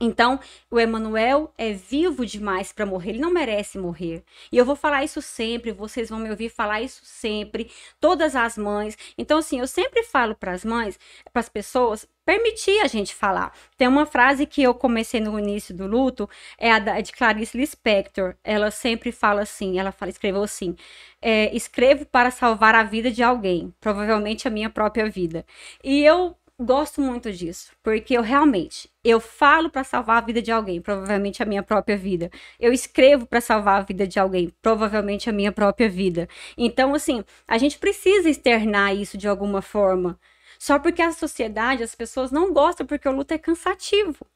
Então, o Emanuel é vivo demais para morrer, ele não merece morrer. E eu vou falar isso sempre, vocês vão me ouvir falar isso sempre, todas as mães. Então, assim, eu sempre falo para as mães, para as pessoas, permitir a gente falar. Tem uma frase que eu comecei no início do luto, é a de Clarice Lispector. Ela sempre fala assim, ela fala, escreveu assim: é, escrevo para salvar a vida de alguém, provavelmente a minha própria vida. E eu gosto muito disso, porque eu realmente, eu falo para salvar a vida de alguém, provavelmente a minha própria vida. Eu escrevo para salvar a vida de alguém, provavelmente a minha própria vida. Então, assim, a gente precisa externar isso de alguma forma. Só porque a sociedade, as pessoas não gostam porque o luto é cansativo.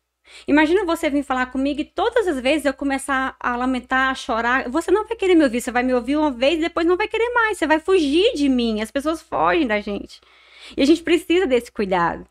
Imagina você vir falar comigo e todas as vezes eu começar a lamentar, a chorar. Você não vai querer me ouvir, você vai me ouvir uma vez e depois não vai querer mais. Você vai fugir de mim. As pessoas fogem da gente. E a gente precisa desse cuidado.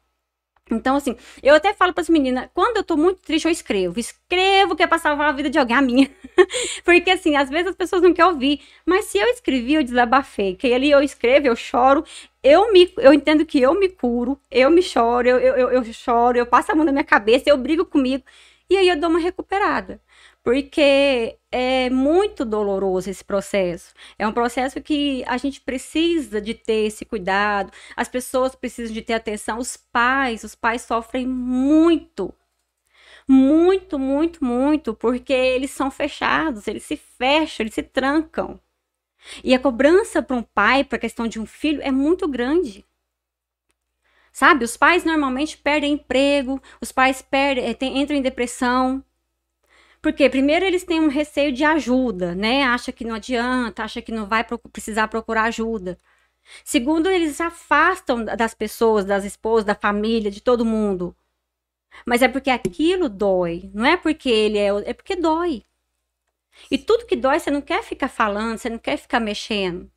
Então, assim, eu até falo para as meninas, quando eu tô muito triste, eu escrevo. Escrevo que é pra salvar a vida de alguém, a minha. Porque, assim, às vezes as pessoas não querem ouvir. Mas se eu escrevi, eu desabafei. Que ali eu escrevo, eu choro. Eu, me, eu entendo que eu me curo, eu me choro, eu, eu, eu, eu choro, eu passo a mão na minha cabeça, eu brigo comigo. E aí eu dou uma recuperada porque é muito doloroso esse processo. É um processo que a gente precisa de ter esse cuidado, as pessoas precisam de ter atenção, os pais, os pais sofrem muito. Muito, muito, muito, porque eles são fechados, eles se fecham, eles se trancam. E a cobrança para um pai, para a questão de um filho, é muito grande. Sabe, os pais normalmente perdem emprego, os pais perdem, eh, entram em depressão, porque primeiro eles têm um receio de ajuda, né? Acha que não adianta, acha que não vai precisar procurar ajuda. Segundo, eles se afastam das pessoas, das esposas, da família, de todo mundo. Mas é porque aquilo dói, não é porque ele é, é porque dói. E tudo que dói, você não quer ficar falando, você não quer ficar mexendo.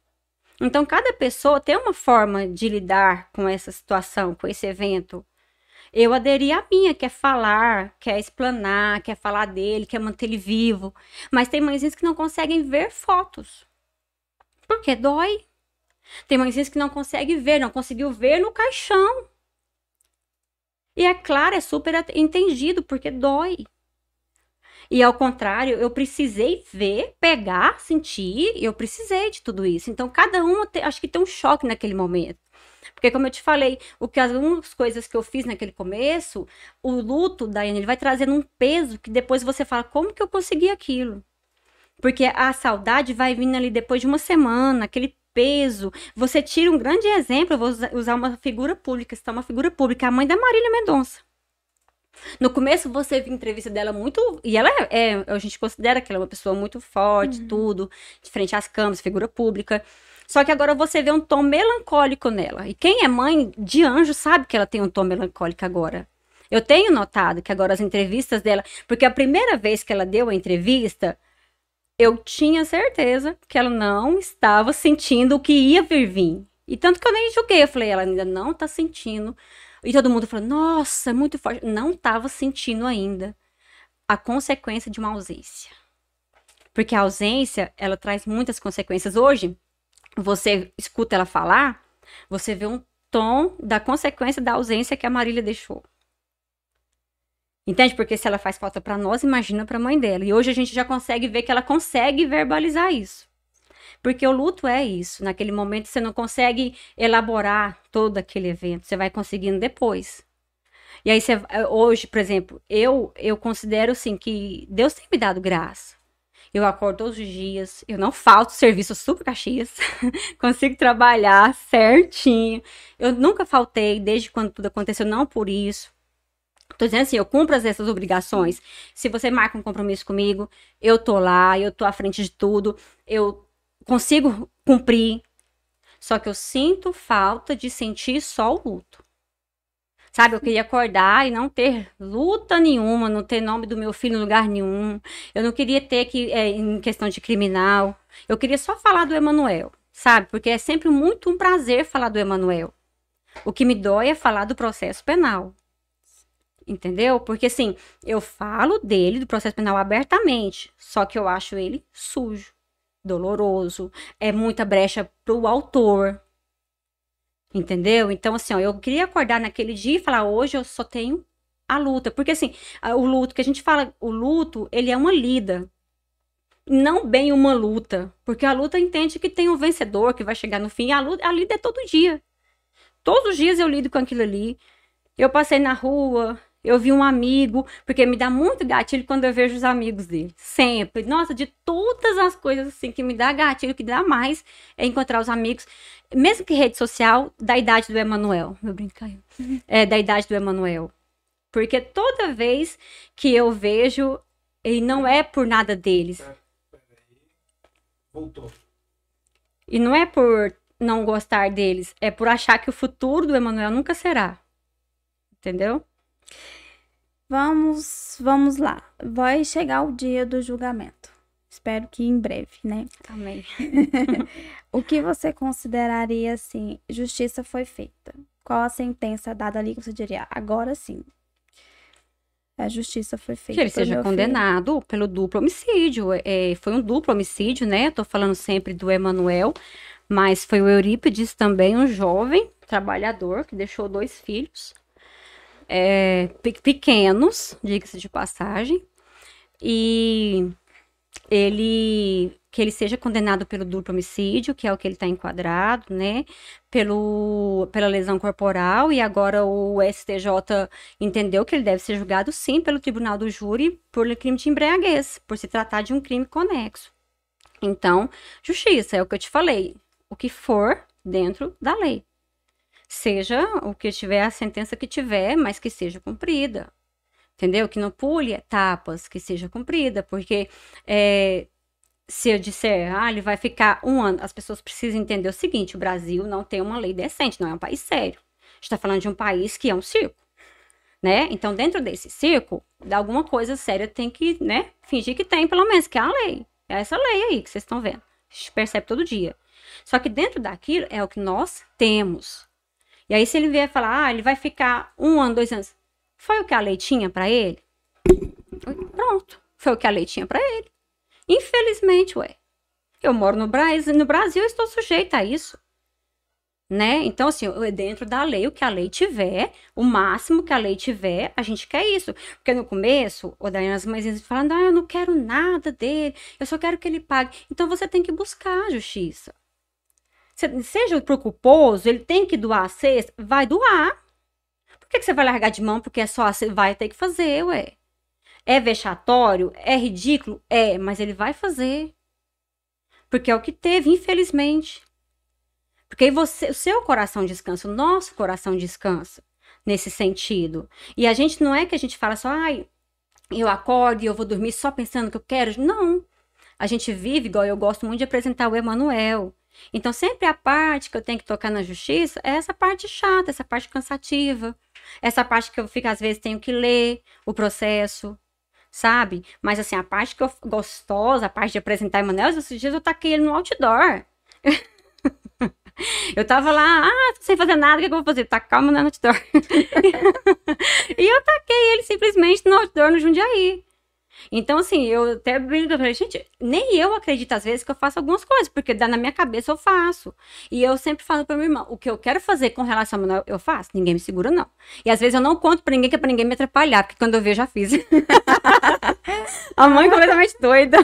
Então, cada pessoa tem uma forma de lidar com essa situação, com esse evento. Eu aderi à minha, quer falar, quer explanar, quer falar dele, quer manter ele vivo. Mas tem mãezinhas que não conseguem ver fotos. Porque dói. Tem mãezinhas que não conseguem ver, não conseguiu ver no caixão. E é claro, é super entendido, porque dói. E ao contrário, eu precisei ver, pegar, sentir, eu precisei de tudo isso. Então, cada um acho que tem um choque naquele momento. Porque, como eu te falei, o que algumas coisas que eu fiz naquele começo, o luto, Daiane, ele vai trazendo um peso que depois você fala, como que eu consegui aquilo? Porque a saudade vai vindo ali depois de uma semana, aquele peso. Você tira um grande exemplo, eu vou usar uma figura pública, está uma figura pública, a mãe da Marília Mendonça. No começo você viu entrevista dela muito. E ela é, é, A gente considera que ela é uma pessoa muito forte, uhum. tudo, de frente às câmeras, figura pública. Só que agora você vê um tom melancólico nela. E quem é mãe de anjo sabe que ela tem um tom melancólico agora. Eu tenho notado que agora as entrevistas dela, porque a primeira vez que ela deu a entrevista, eu tinha certeza que ela não estava sentindo o que ia vir vir. E tanto que eu nem julguei, eu falei, ela ainda não tá sentindo. E todo mundo falou, nossa, é muito forte. Não estava sentindo ainda a consequência de uma ausência. Porque a ausência, ela traz muitas consequências. Hoje, você escuta ela falar, você vê um tom da consequência da ausência que a Marília deixou. Entende? Porque se ela faz falta para nós, imagina para a mãe dela. E hoje a gente já consegue ver que ela consegue verbalizar isso. Porque o luto é isso. Naquele momento você não consegue elaborar todo aquele evento. Você vai conseguindo depois. E aí você, hoje, por exemplo, eu eu considero assim que Deus tem me dado graça. Eu acordo todos os dias, eu não falto serviço super Caxias, consigo trabalhar certinho. Eu nunca faltei desde quando tudo aconteceu, não por isso. Tô dizendo assim, eu cumpro essas obrigações. Se você marca um compromisso comigo, eu tô lá, eu tô à frente de tudo, eu consigo cumprir. Só que eu sinto falta de sentir só o luto. Sabe, eu queria acordar e não ter luta nenhuma, não ter nome do meu filho em lugar nenhum. Eu não queria ter que, é, em questão de criminal. Eu queria só falar do Emanuel, sabe? Porque é sempre muito um prazer falar do Emanuel. O que me dói é falar do processo penal. Entendeu? Porque assim, eu falo dele, do processo penal abertamente, só que eu acho ele sujo, doloroso, é muita brecha pro autor. Entendeu? Então, assim, ó, eu queria acordar naquele dia e falar: hoje eu só tenho a luta. Porque, assim, o luto, que a gente fala, o luto, ele é uma lida. Não bem uma luta. Porque a luta entende que tem um vencedor que vai chegar no fim. A, luta, a lida é todo dia. Todos os dias eu lido com aquilo ali. Eu passei na rua, eu vi um amigo, porque me dá muito gatilho quando eu vejo os amigos dele. Sempre. Nossa, de todas as coisas assim que me dá gatilho, que dá mais é encontrar os amigos, mesmo que rede social, da idade do Emanuel. Meu brinco caiu. É, da idade do Emanuel. Porque toda vez que eu vejo, e não é por nada deles.
Voltou.
E não é por não gostar deles, é por achar que o futuro do Emanuel nunca será. Entendeu?
Vamos, vamos lá. Vai chegar o dia do julgamento. Espero que em breve, né?
Amém.
o que você consideraria assim, justiça foi feita? Qual a sentença dada ali que você diria, agora sim? A justiça foi feita.
Que ele seja condenado filho. pelo duplo homicídio. É, foi um duplo homicídio, né? Tô falando sempre do Emanuel, mas foi o Eurípides também, um jovem trabalhador que deixou dois filhos é, pequenos, diga-se de passagem, e ele que ele seja condenado pelo duplo homicídio, que é o que ele está enquadrado, né? Pelo, pela lesão corporal, e agora o STJ entendeu que ele deve ser julgado sim pelo tribunal do júri por crime de embriaguez, por se tratar de um crime conexo. Então, justiça, é o que eu te falei. O que for dentro da lei seja o que tiver, a sentença que tiver, mas que seja cumprida. Entendeu? Que não pule etapas, que seja cumprida, porque é, se eu disser, ah, ele vai ficar um ano, as pessoas precisam entender o seguinte: o Brasil não tem uma lei decente, não é um país sério. Está falando de um país que é um circo. Né? Então, dentro desse circo, alguma coisa séria tem que, né, fingir que tem, pelo menos, que é a lei. É essa lei aí que vocês estão vendo. A gente percebe todo dia. Só que dentro daquilo é o que nós temos. E aí, se ele vier falar, ah, ele vai ficar um ano, dois anos, foi o que a lei tinha para ele? Pronto, foi o que a lei tinha para ele. Infelizmente, ué. Eu moro no Brasil, no Brasil eu estou sujeita a isso. Né? Então, assim, dentro da lei, o que a lei tiver, o máximo que a lei tiver, a gente quer isso. Porque no começo, o Daiane, as mães falando, ah, eu não quero nada dele, eu só quero que ele pague. Então, você tem que buscar a justiça seja pro culposo, ele tem que doar a cesta, vai doar. Por que, que você vai largar de mão porque é só a cesta? Vai ter que fazer, ué. É vexatório? É ridículo? É, mas ele vai fazer. Porque é o que teve, infelizmente. Porque você, o seu coração descansa, o nosso coração descansa nesse sentido. E a gente não é que a gente fala só, ai, eu acordo e eu vou dormir só pensando que eu quero. Não. A gente vive, igual eu gosto muito de apresentar o Emanuel. Então, sempre a parte que eu tenho que tocar na justiça é essa parte chata, essa parte cansativa, essa parte que eu fico, às vezes, tenho que ler o processo, sabe? Mas, assim, a parte que eu gostosa, a parte de apresentar Emanuel, esses dias eu taquei ele no outdoor. eu tava lá, ah, sem fazer nada, o que, é eu vou fazer? Tacar o Emanuel no outdoor. e eu taquei ele simplesmente no outdoor no Jundiaí. Então, assim, eu até brinco, eu falei, gente, nem eu acredito às vezes que eu faço algumas coisas, porque dá na minha cabeça eu faço. E eu sempre falo pra minha irmã, o que eu quero fazer com relação a Manuel, eu faço, ninguém me segura, não. E às vezes eu não conto pra ninguém, que é pra ninguém me atrapalhar, porque quando eu vejo, já fiz. a mãe completamente doida.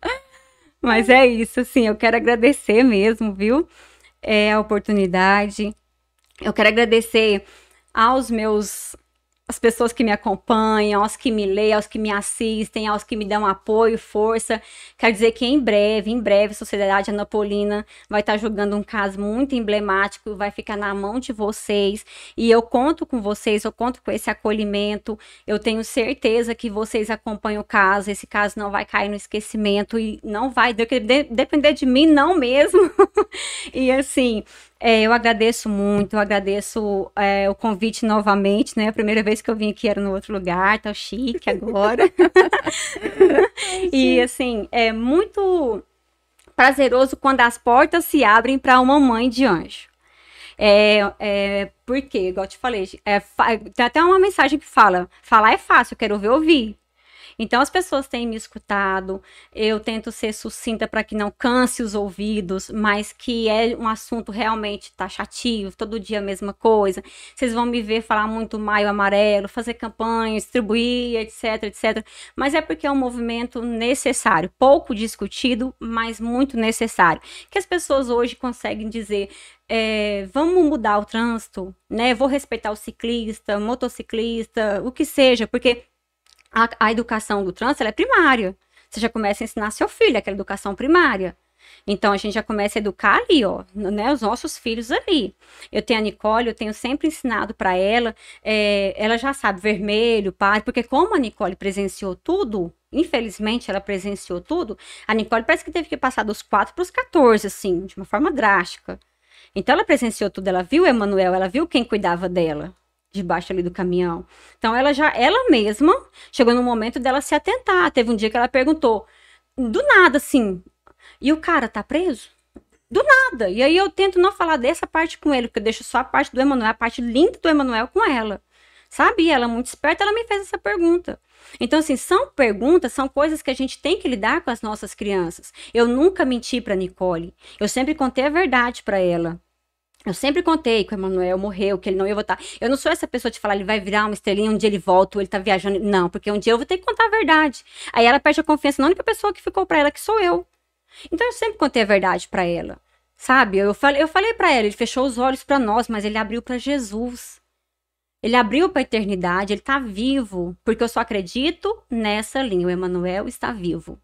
Mas é isso, assim, eu quero agradecer mesmo, viu? É a oportunidade. Eu quero agradecer aos meus as pessoas que me acompanham, aos que me leem, aos que me assistem, aos que me dão apoio, força. Quer dizer que em breve, em breve, a Sociedade Anapolina vai estar jogando um caso muito emblemático, vai ficar na mão de vocês. E eu conto com vocês, eu conto com esse acolhimento. Eu tenho certeza que vocês acompanham o caso, esse caso não vai cair no esquecimento e não vai depender de mim, não mesmo. e assim, é, eu agradeço muito, eu agradeço é, o convite novamente, né? A primeira vez que eu vim aqui era no outro lugar, tá chique agora. e assim, é muito prazeroso quando as portas se abrem para uma mãe de anjo. É, é, porque, igual eu te falei, é, tem até uma mensagem que fala: falar é fácil, eu quero ver ouvir. Então as pessoas têm me escutado, eu tento ser sucinta para que não canse os ouvidos, mas que é um assunto realmente taxativo, todo dia a mesma coisa. Vocês vão me ver falar muito maio amarelo, fazer campanha, distribuir, etc, etc. Mas é porque é um movimento necessário, pouco discutido, mas muito necessário. Que as pessoas hoje conseguem dizer, é, vamos mudar o trânsito, né? Vou respeitar o ciclista, motociclista, o que seja, porque a, a educação do trânsito é primária. Você já começa a ensinar seu filho aquela educação primária. Então a gente já começa a educar ali, ó, né, os nossos filhos ali. Eu tenho a Nicole, eu tenho sempre ensinado para ela, é, ela já sabe vermelho, par, porque como a Nicole presenciou tudo, infelizmente ela presenciou tudo, a Nicole parece que teve que passar dos 4 para os 14, assim, de uma forma drástica. Então ela presenciou tudo, ela viu o Emanuel, ela viu quem cuidava dela debaixo ali do caminhão. Então ela já, ela mesma, chegou no momento dela se atentar. Teve um dia que ela perguntou, do nada assim, e o cara tá preso? Do nada. E aí eu tento não falar dessa parte com ele, porque eu deixo só a parte do Emanuel, a parte linda do Emanuel com ela. Sabe? Ela, muito esperta, ela me fez essa pergunta. Então, assim, são perguntas, são coisas que a gente tem que lidar com as nossas crianças. Eu nunca menti para Nicole. Eu sempre contei a verdade para ela. Eu sempre contei que o Emanuel morreu, que ele não ia voltar. Eu não sou essa pessoa de falar, ele vai virar uma estrelinha, um dia ele volta, ou ele tá viajando. Não, porque um dia eu vou ter que contar a verdade. Aí ela perde a confiança na única pessoa que ficou para ela, que sou eu. Então eu sempre contei a verdade para ela. Sabe? Eu falei, eu falei para ela, ele fechou os olhos para nós, mas ele abriu para Jesus. Ele abriu para a eternidade, ele tá vivo, porque eu só acredito nessa linha. O Emanuel está vivo.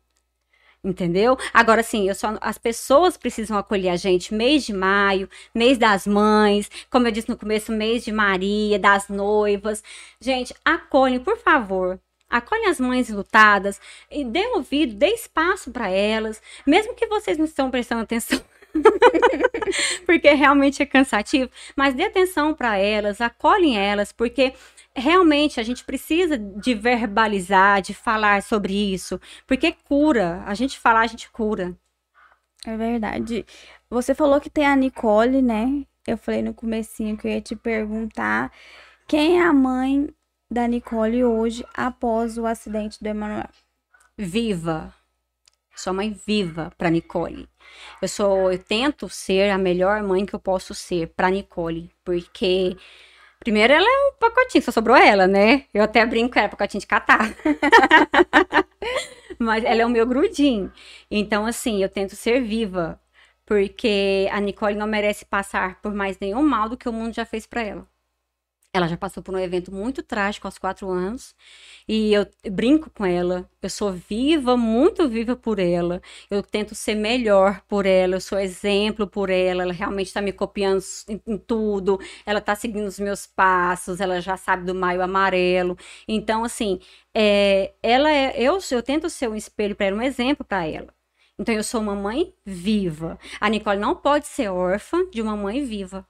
Entendeu? Agora sim, eu só, as pessoas precisam acolher a gente mês de maio, mês das mães, como eu disse no começo, mês de Maria, das noivas. Gente, acolhem, por favor. Acolhem as mães lutadas e dê ouvido, dê espaço para elas, mesmo que vocês não estão prestando atenção. porque realmente é cansativo, mas dê atenção para elas, acolhem elas, porque realmente a gente precisa de verbalizar, de falar sobre isso, porque cura. A gente falar, a gente cura.
É verdade. Você falou que tem a Nicole, né? Eu falei no comecinho que eu ia te perguntar quem é a mãe da Nicole hoje após o acidente do Emanuel.
Viva. Sou mãe viva para Nicole. Eu sou, eu tento ser a melhor mãe que eu posso ser para Nicole, porque Primeiro, ela é um pacotinho, só sobrou ela, né? Eu até brinco, era pacotinho de catar. Mas ela é o meu grudinho. Então, assim, eu tento ser viva. Porque a Nicole não merece passar por mais nenhum mal do que o mundo já fez para ela. Ela já passou por um evento muito trágico aos quatro anos. E eu brinco com ela. Eu sou viva, muito viva por ela. Eu tento ser melhor por ela. Eu sou exemplo por ela. Ela realmente está me copiando em, tudo. Ela está seguindo os meus passos. Ela já sabe do maio amarelo. Então, assim, é, ela é, eu, eu tento ser um espelho para ela, um exemplo para ela. Então, eu sou uma mãe viva. A Nicole não pode ser órfã de uma mãe viva.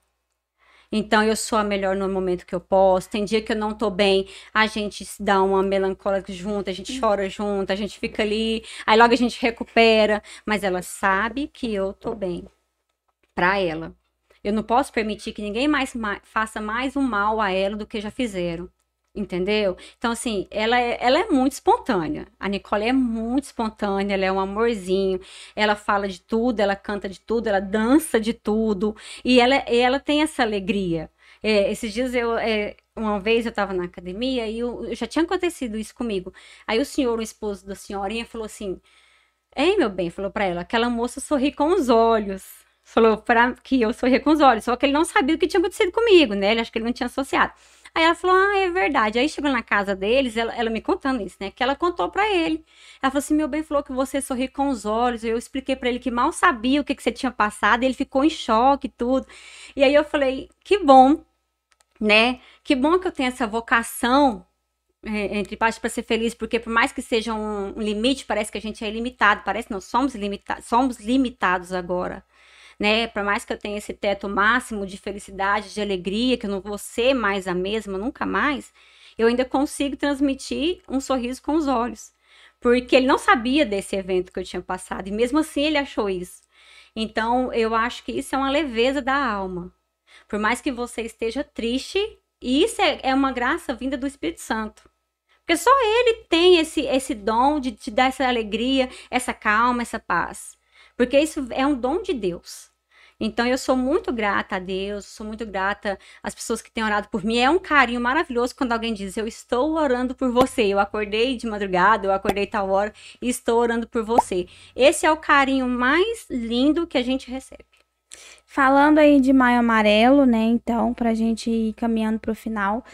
Então eu sou a melhor no momento que eu posso. Tem dia que eu não tô bem, a gente se dá uma melancólica junto, a gente hum. chora junto, a gente fica ali, aí logo a gente recupera, mas ela sabe que eu tô bem. Pra ela. Eu não posso permitir que ninguém mais faça mais um mal a ela do que já fizeram. Entendeu? Então, assim, ela é, ela é muito espontânea. A Nicole é muito espontânea, ela é um amorzinho. Ela fala de tudo, ela canta de tudo, ela dança de tudo. E ela, ela tem essa alegria. É, esses dias eu. É, uma vez eu estava na academia e eu, já tinha acontecido isso comigo. Aí o senhor, o esposo da senhorinha, falou assim: Ei, meu bem, falou para ela, aquela moça sorri com os olhos. Falou para que eu sorria com os olhos. Só que ele não sabia o que tinha acontecido comigo, né? Ele acho que ele não tinha associado. Aí ela falou: Ah, é verdade. Aí chegou na casa deles, ela, ela me contando isso, né? Que ela contou para ele. Ela falou assim: Meu bem falou que você sorri com os olhos. Eu expliquei para ele que mal sabia o que, que você tinha passado. ele ficou em choque e tudo. E aí eu falei: Que bom, né? Que bom que eu tenho essa vocação é, entre partes para ser feliz, porque por mais que seja um, um, limite, parece que a gente é ilimitado, parece não, somos limitados, somos limitados agora né? Por mais que eu tenha esse teto máximo de felicidade, de alegria, que eu não vou ser mais a mesma, nunca mais, eu ainda consigo transmitir um sorriso com os olhos. Porque ele não sabia desse evento que eu tinha passado, e mesmo assim ele achou isso. Então, eu acho que isso é uma leveza da alma. Por mais que você esteja triste, e isso é, é uma graça vinda do Espírito Santo. Porque só ele tem esse, esse dom de te dar essa alegria, essa calma, essa paz. Porque isso é um dom de Deus. Então eu sou muito grata a Deus, sou muito grata às pessoas que têm orado por mim. É um carinho maravilhoso quando alguém diz: Eu estou orando por você. Eu acordei de madrugada, eu acordei tal hora e estou orando por você. Esse é o carinho mais lindo que a gente recebe.
Falando aí de Maio Amarelo, né? Então, pra gente ir caminhando pro final.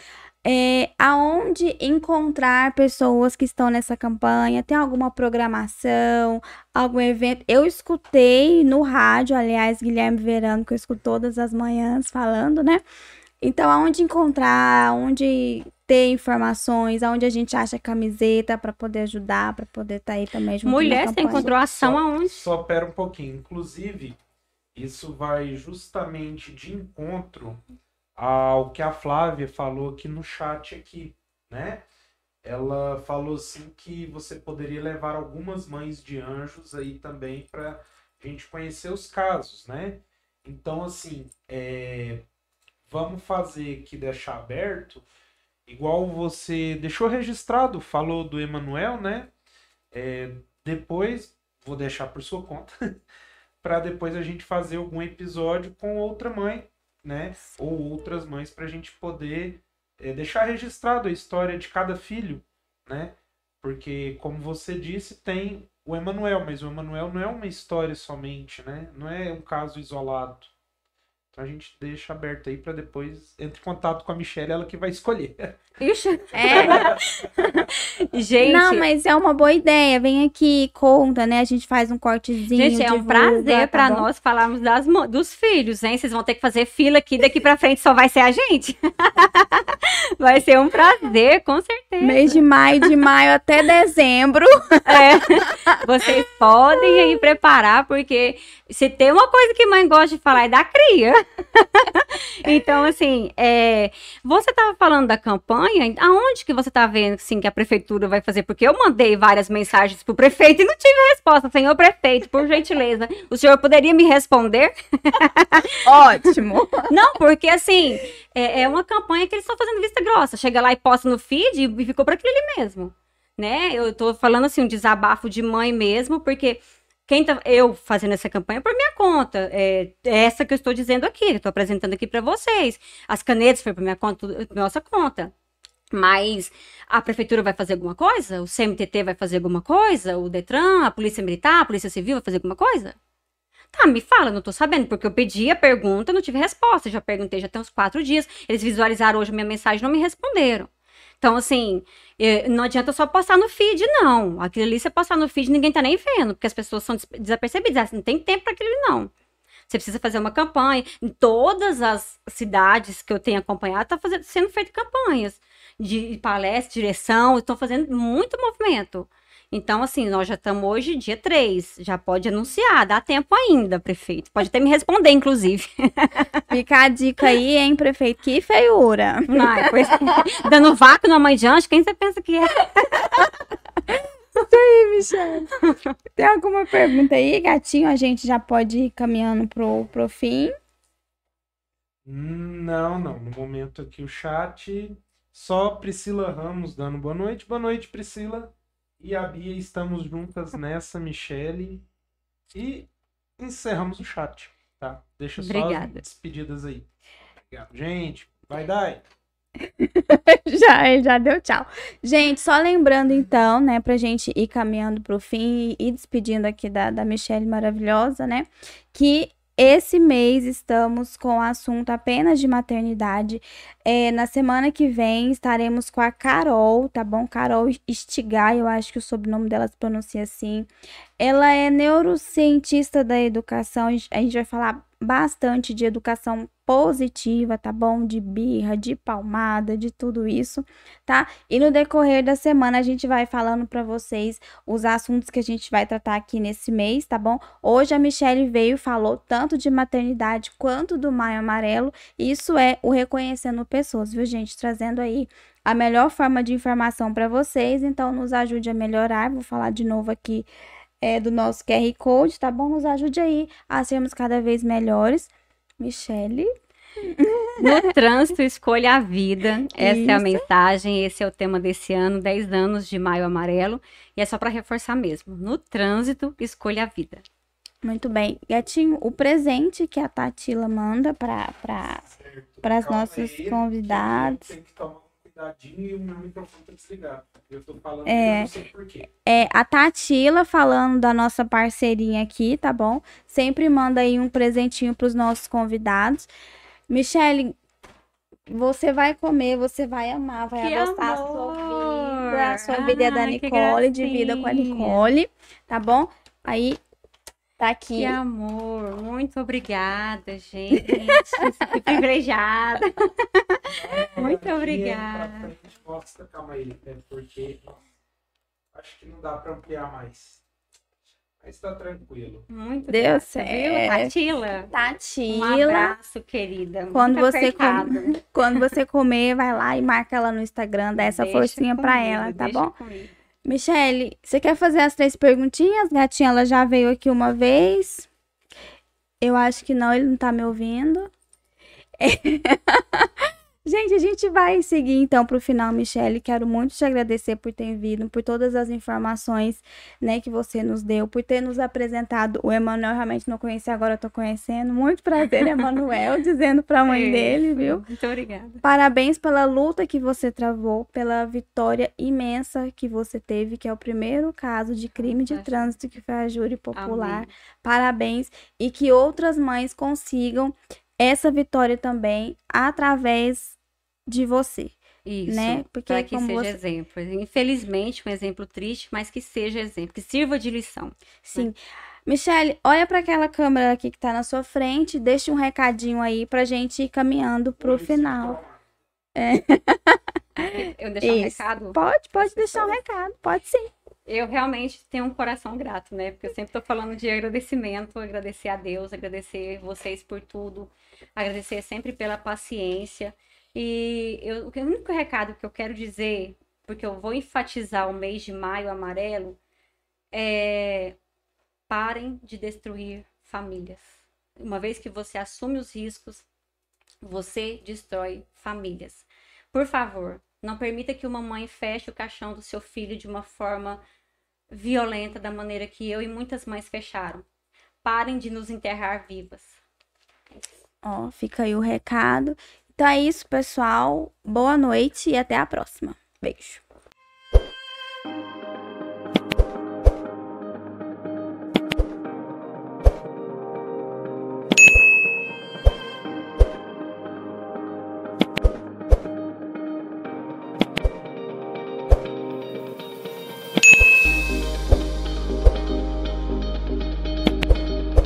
É, aonde encontrar pessoas que estão nessa campanha? Tem alguma programação, algum evento? Eu escutei no rádio, aliás, Guilherme Verano, que eu escuto todas as manhãs falando, né? Então, aonde encontrar, aonde ter informações, aonde a gente acha camiseta para poder ajudar, para poder estar tá aí também junto
Mulher, você encontrou ação
só,
aonde?
Só pera um pouquinho. Inclusive, isso vai justamente de encontro ao que a Flávia falou aqui no chat aqui, né? Ela falou assim que você poderia levar algumas mães de anjos aí também para a gente conhecer os casos, né? Então, assim, é... vamos fazer aqui, deixar aberto, igual você deixou registrado, falou do Emanuel, né? É... Depois, vou deixar por sua conta, para depois a gente fazer algum episódio com outra mãe né? Ou outras mães para a gente poder é, deixar registrado a história de cada filho, né? Porque, como você disse, tem o Emanuel, mas o Emanuel não é uma história somente, né? Não é um caso isolado. Então a gente deixa aberto aí para depois entre em contato com a Michelle, ela que vai escolher.
Ixi. É.
gente. Não, mas é uma boa ideia. Vem aqui, conta, né? A gente faz um cortezinho.
Gente, é um prazer tá para nós falarmos das, dos filhos, hein? Vocês vão ter que fazer fila aqui, daqui para frente só vai ser a gente. vai ser um prazer, com certeza.
Mês de maio, de maio até dezembro.
É. Vocês podem aí preparar, porque se tem uma coisa que mãe gosta de falar é da cria. então, assim, é, você estava falando da campanha, aonde que você está vendo assim, que a prefeitura vai fazer? Porque eu mandei várias mensagens para o prefeito e não tive resposta. Senhor prefeito, por gentileza, o senhor poderia me responder?
Ótimo.
Não, porque assim, é, é uma campanha que eles estão fazendo vista grossa. Chega lá e posta no feed e ficou para aquilo ali mesmo. Né? Eu estou falando assim, um desabafo de mãe mesmo, porque quem tá, eu fazendo essa campanha por minha conta. É, é essa que eu estou dizendo aqui, estou apresentando aqui para vocês. As canetas foi por minha conta, nossa conta. Mas a prefeitura vai fazer alguma coisa? O CMTT vai fazer alguma coisa? O Detran, a Polícia Militar, a Polícia Civil vai fazer alguma coisa? Tá, me fala, não tô sabendo, porque eu pedi a pergunta, não tive resposta. Já perguntei já tem uns quatro dias. Eles visualizaram hoje minha mensagem, não me responderam. Então, assim, é, não adianta só postar no feed, não. Aquilo ali, você postar no feed, ninguém tá nem vendo, porque as pessoas são desapercebidas. Não tem tempo para aquilo, não. Você precisa fazer uma campanha. Em todas as cidades que eu tenho acompanhado, tá fazendo, sendo feitas campanhas de palestra, direção, estão fazendo muito movimento. Então, assim, nós já estamos hoje dia 3, já pode anunciar, dá tempo ainda, prefeito. Pode até me responder, inclusive.
Fica a dica aí, hein, prefeito? Que feiura.
Ai, pois, dando vácuo na mãe de anjo, quem você pensa que é?
Isso aí, Michelle. Tem alguma pergunta aí, gatinho? A gente já pode ir caminhando pro, pro fim.
Não, não. No momento aqui o chat, só Priscila Ramos dando boa noite. Boa noite, Priscila e a Bia estamos juntas nessa, Michele. E encerramos o chat, tá? Deixa só Obrigada. as despedidas aí. Obrigado, gente. Vai, Dai.
já, já deu tchau. Gente, só lembrando então, né, pra gente ir caminhando pro fim e despedindo aqui da, da Michelle maravilhosa, né, que esse mês estamos com o assunto apenas de maternidade. É, na semana que vem estaremos com a Carol, tá bom? Carol Estigai, eu acho que o sobrenome dela se pronuncia assim. Ela é neurocientista da educação. A gente vai falar bastante de educação positiva, tá bom? De birra, de palmada, de tudo isso, tá? E no decorrer da semana a gente vai falando para vocês os assuntos que a gente vai tratar aqui nesse mês, tá bom? Hoje a Michelle veio falou tanto de maternidade quanto do Maio Amarelo. Isso é o reconhecendo pessoas, viu, gente? Trazendo aí a melhor forma de informação para vocês, então nos ajude a melhorar. Vou falar de novo aqui é, do nosso QR Code, tá bom? Nos ajude aí a sermos cada vez melhores. Michele.
No trânsito, escolha a vida. Essa é a
Isso.
mensagem, esse é o tema desse ano, 10 anos de Maio Amarelo. E é só para reforçar mesmo. No trânsito, escolha a vida.
Muito bem. Gatinho, o presente que a Tatila manda para. Para as
Calma
nossas
aí,
convidadas.
Tem que tomar um cuidadinho e o meu microfone tá desligado. Eu tô falando,
É.
eu não sei porquê.
É, a Tatila falando da nossa parceirinha aqui, tá bom? Sempre manda aí um presentinho para os nossos convidados. Michele, você vai comer, você vai amar, vai
Que
adoçar a sua
amor!
vida. A sua vida é da Nicole, divida com a. Nicole, tá bom? Aí, tá aqui.
Que amor, muito obrigada, gente. Que privilegiada. Muito
Aqui,
obrigada.
pra frente, Mostra, calma aí, é porque nossa, acho que não dá pra ampliar mais. Mas tá tranquilo.
Muito
Deu certo.
Viu, Tatila? Um
Tatila.
abraço, querida.
Quando
Muito
você
apertado.
Quando você comer, vai lá e marca ela no Instagram, dá essa
Deixa
forcinha pra ela, tá
deixa
bom?
comigo.
Michele, você quer fazer as três perguntinhas? Gatinha, ela já veio aqui uma vez. Eu acho que não, ele não tá me ouvindo. Gente, a gente vai seguir então pro final, Michele. Quero muito te agradecer por ter vindo, por todas as informações, né, que você nos deu, por ter nos apresentado. O Emanuel realmente não conhecia, agora eu tô conhecendo. Muito prazer, Emanuel, dizendo pra mãe dele,
Isso.
viu?
Muito obrigada.
Parabéns pela luta que você travou, pela vitória imensa que você teve, que é o primeiro caso de crime de trânsito que foi a júri popular.
Amém.
Parabéns e que outras mães consigam essa vitória também através de você,
Isso.
né? Porque
Para que seja
você...
exemplo. Infelizmente, um exemplo triste, mas que seja exemplo, que sirva de lição.
Sim. Michele, olha para aquela câmera aqui que tá na sua frente, deixa um recadinho aí pra gente ir caminhando pro
Isso,
final.
Eu deixar um
Isso.
recado.
Pode, pode deixar um recado, pode sim.
Eu realmente tenho um coração grato, né? Porque eu sempre tô falando de agradecimento, agradecer a Deus, agradecer vocês por tudo, agradecer sempre pela paciência. E eu, o único recado que eu quero dizer, porque eu vou enfatizar o mês de maio amarelo, é parem de destruir famílias. Uma vez que você assume os riscos, você destrói famílias. Por favor, não permita que uma mãe feche o caixão do seu filho de uma forma violenta, da maneira que eu e muitas mães fecharam. Parem de nos enterrar vivas.
Ó, fica aí o recado. Então é isso, pessoal. Boa noite e até a próxima. Beijo.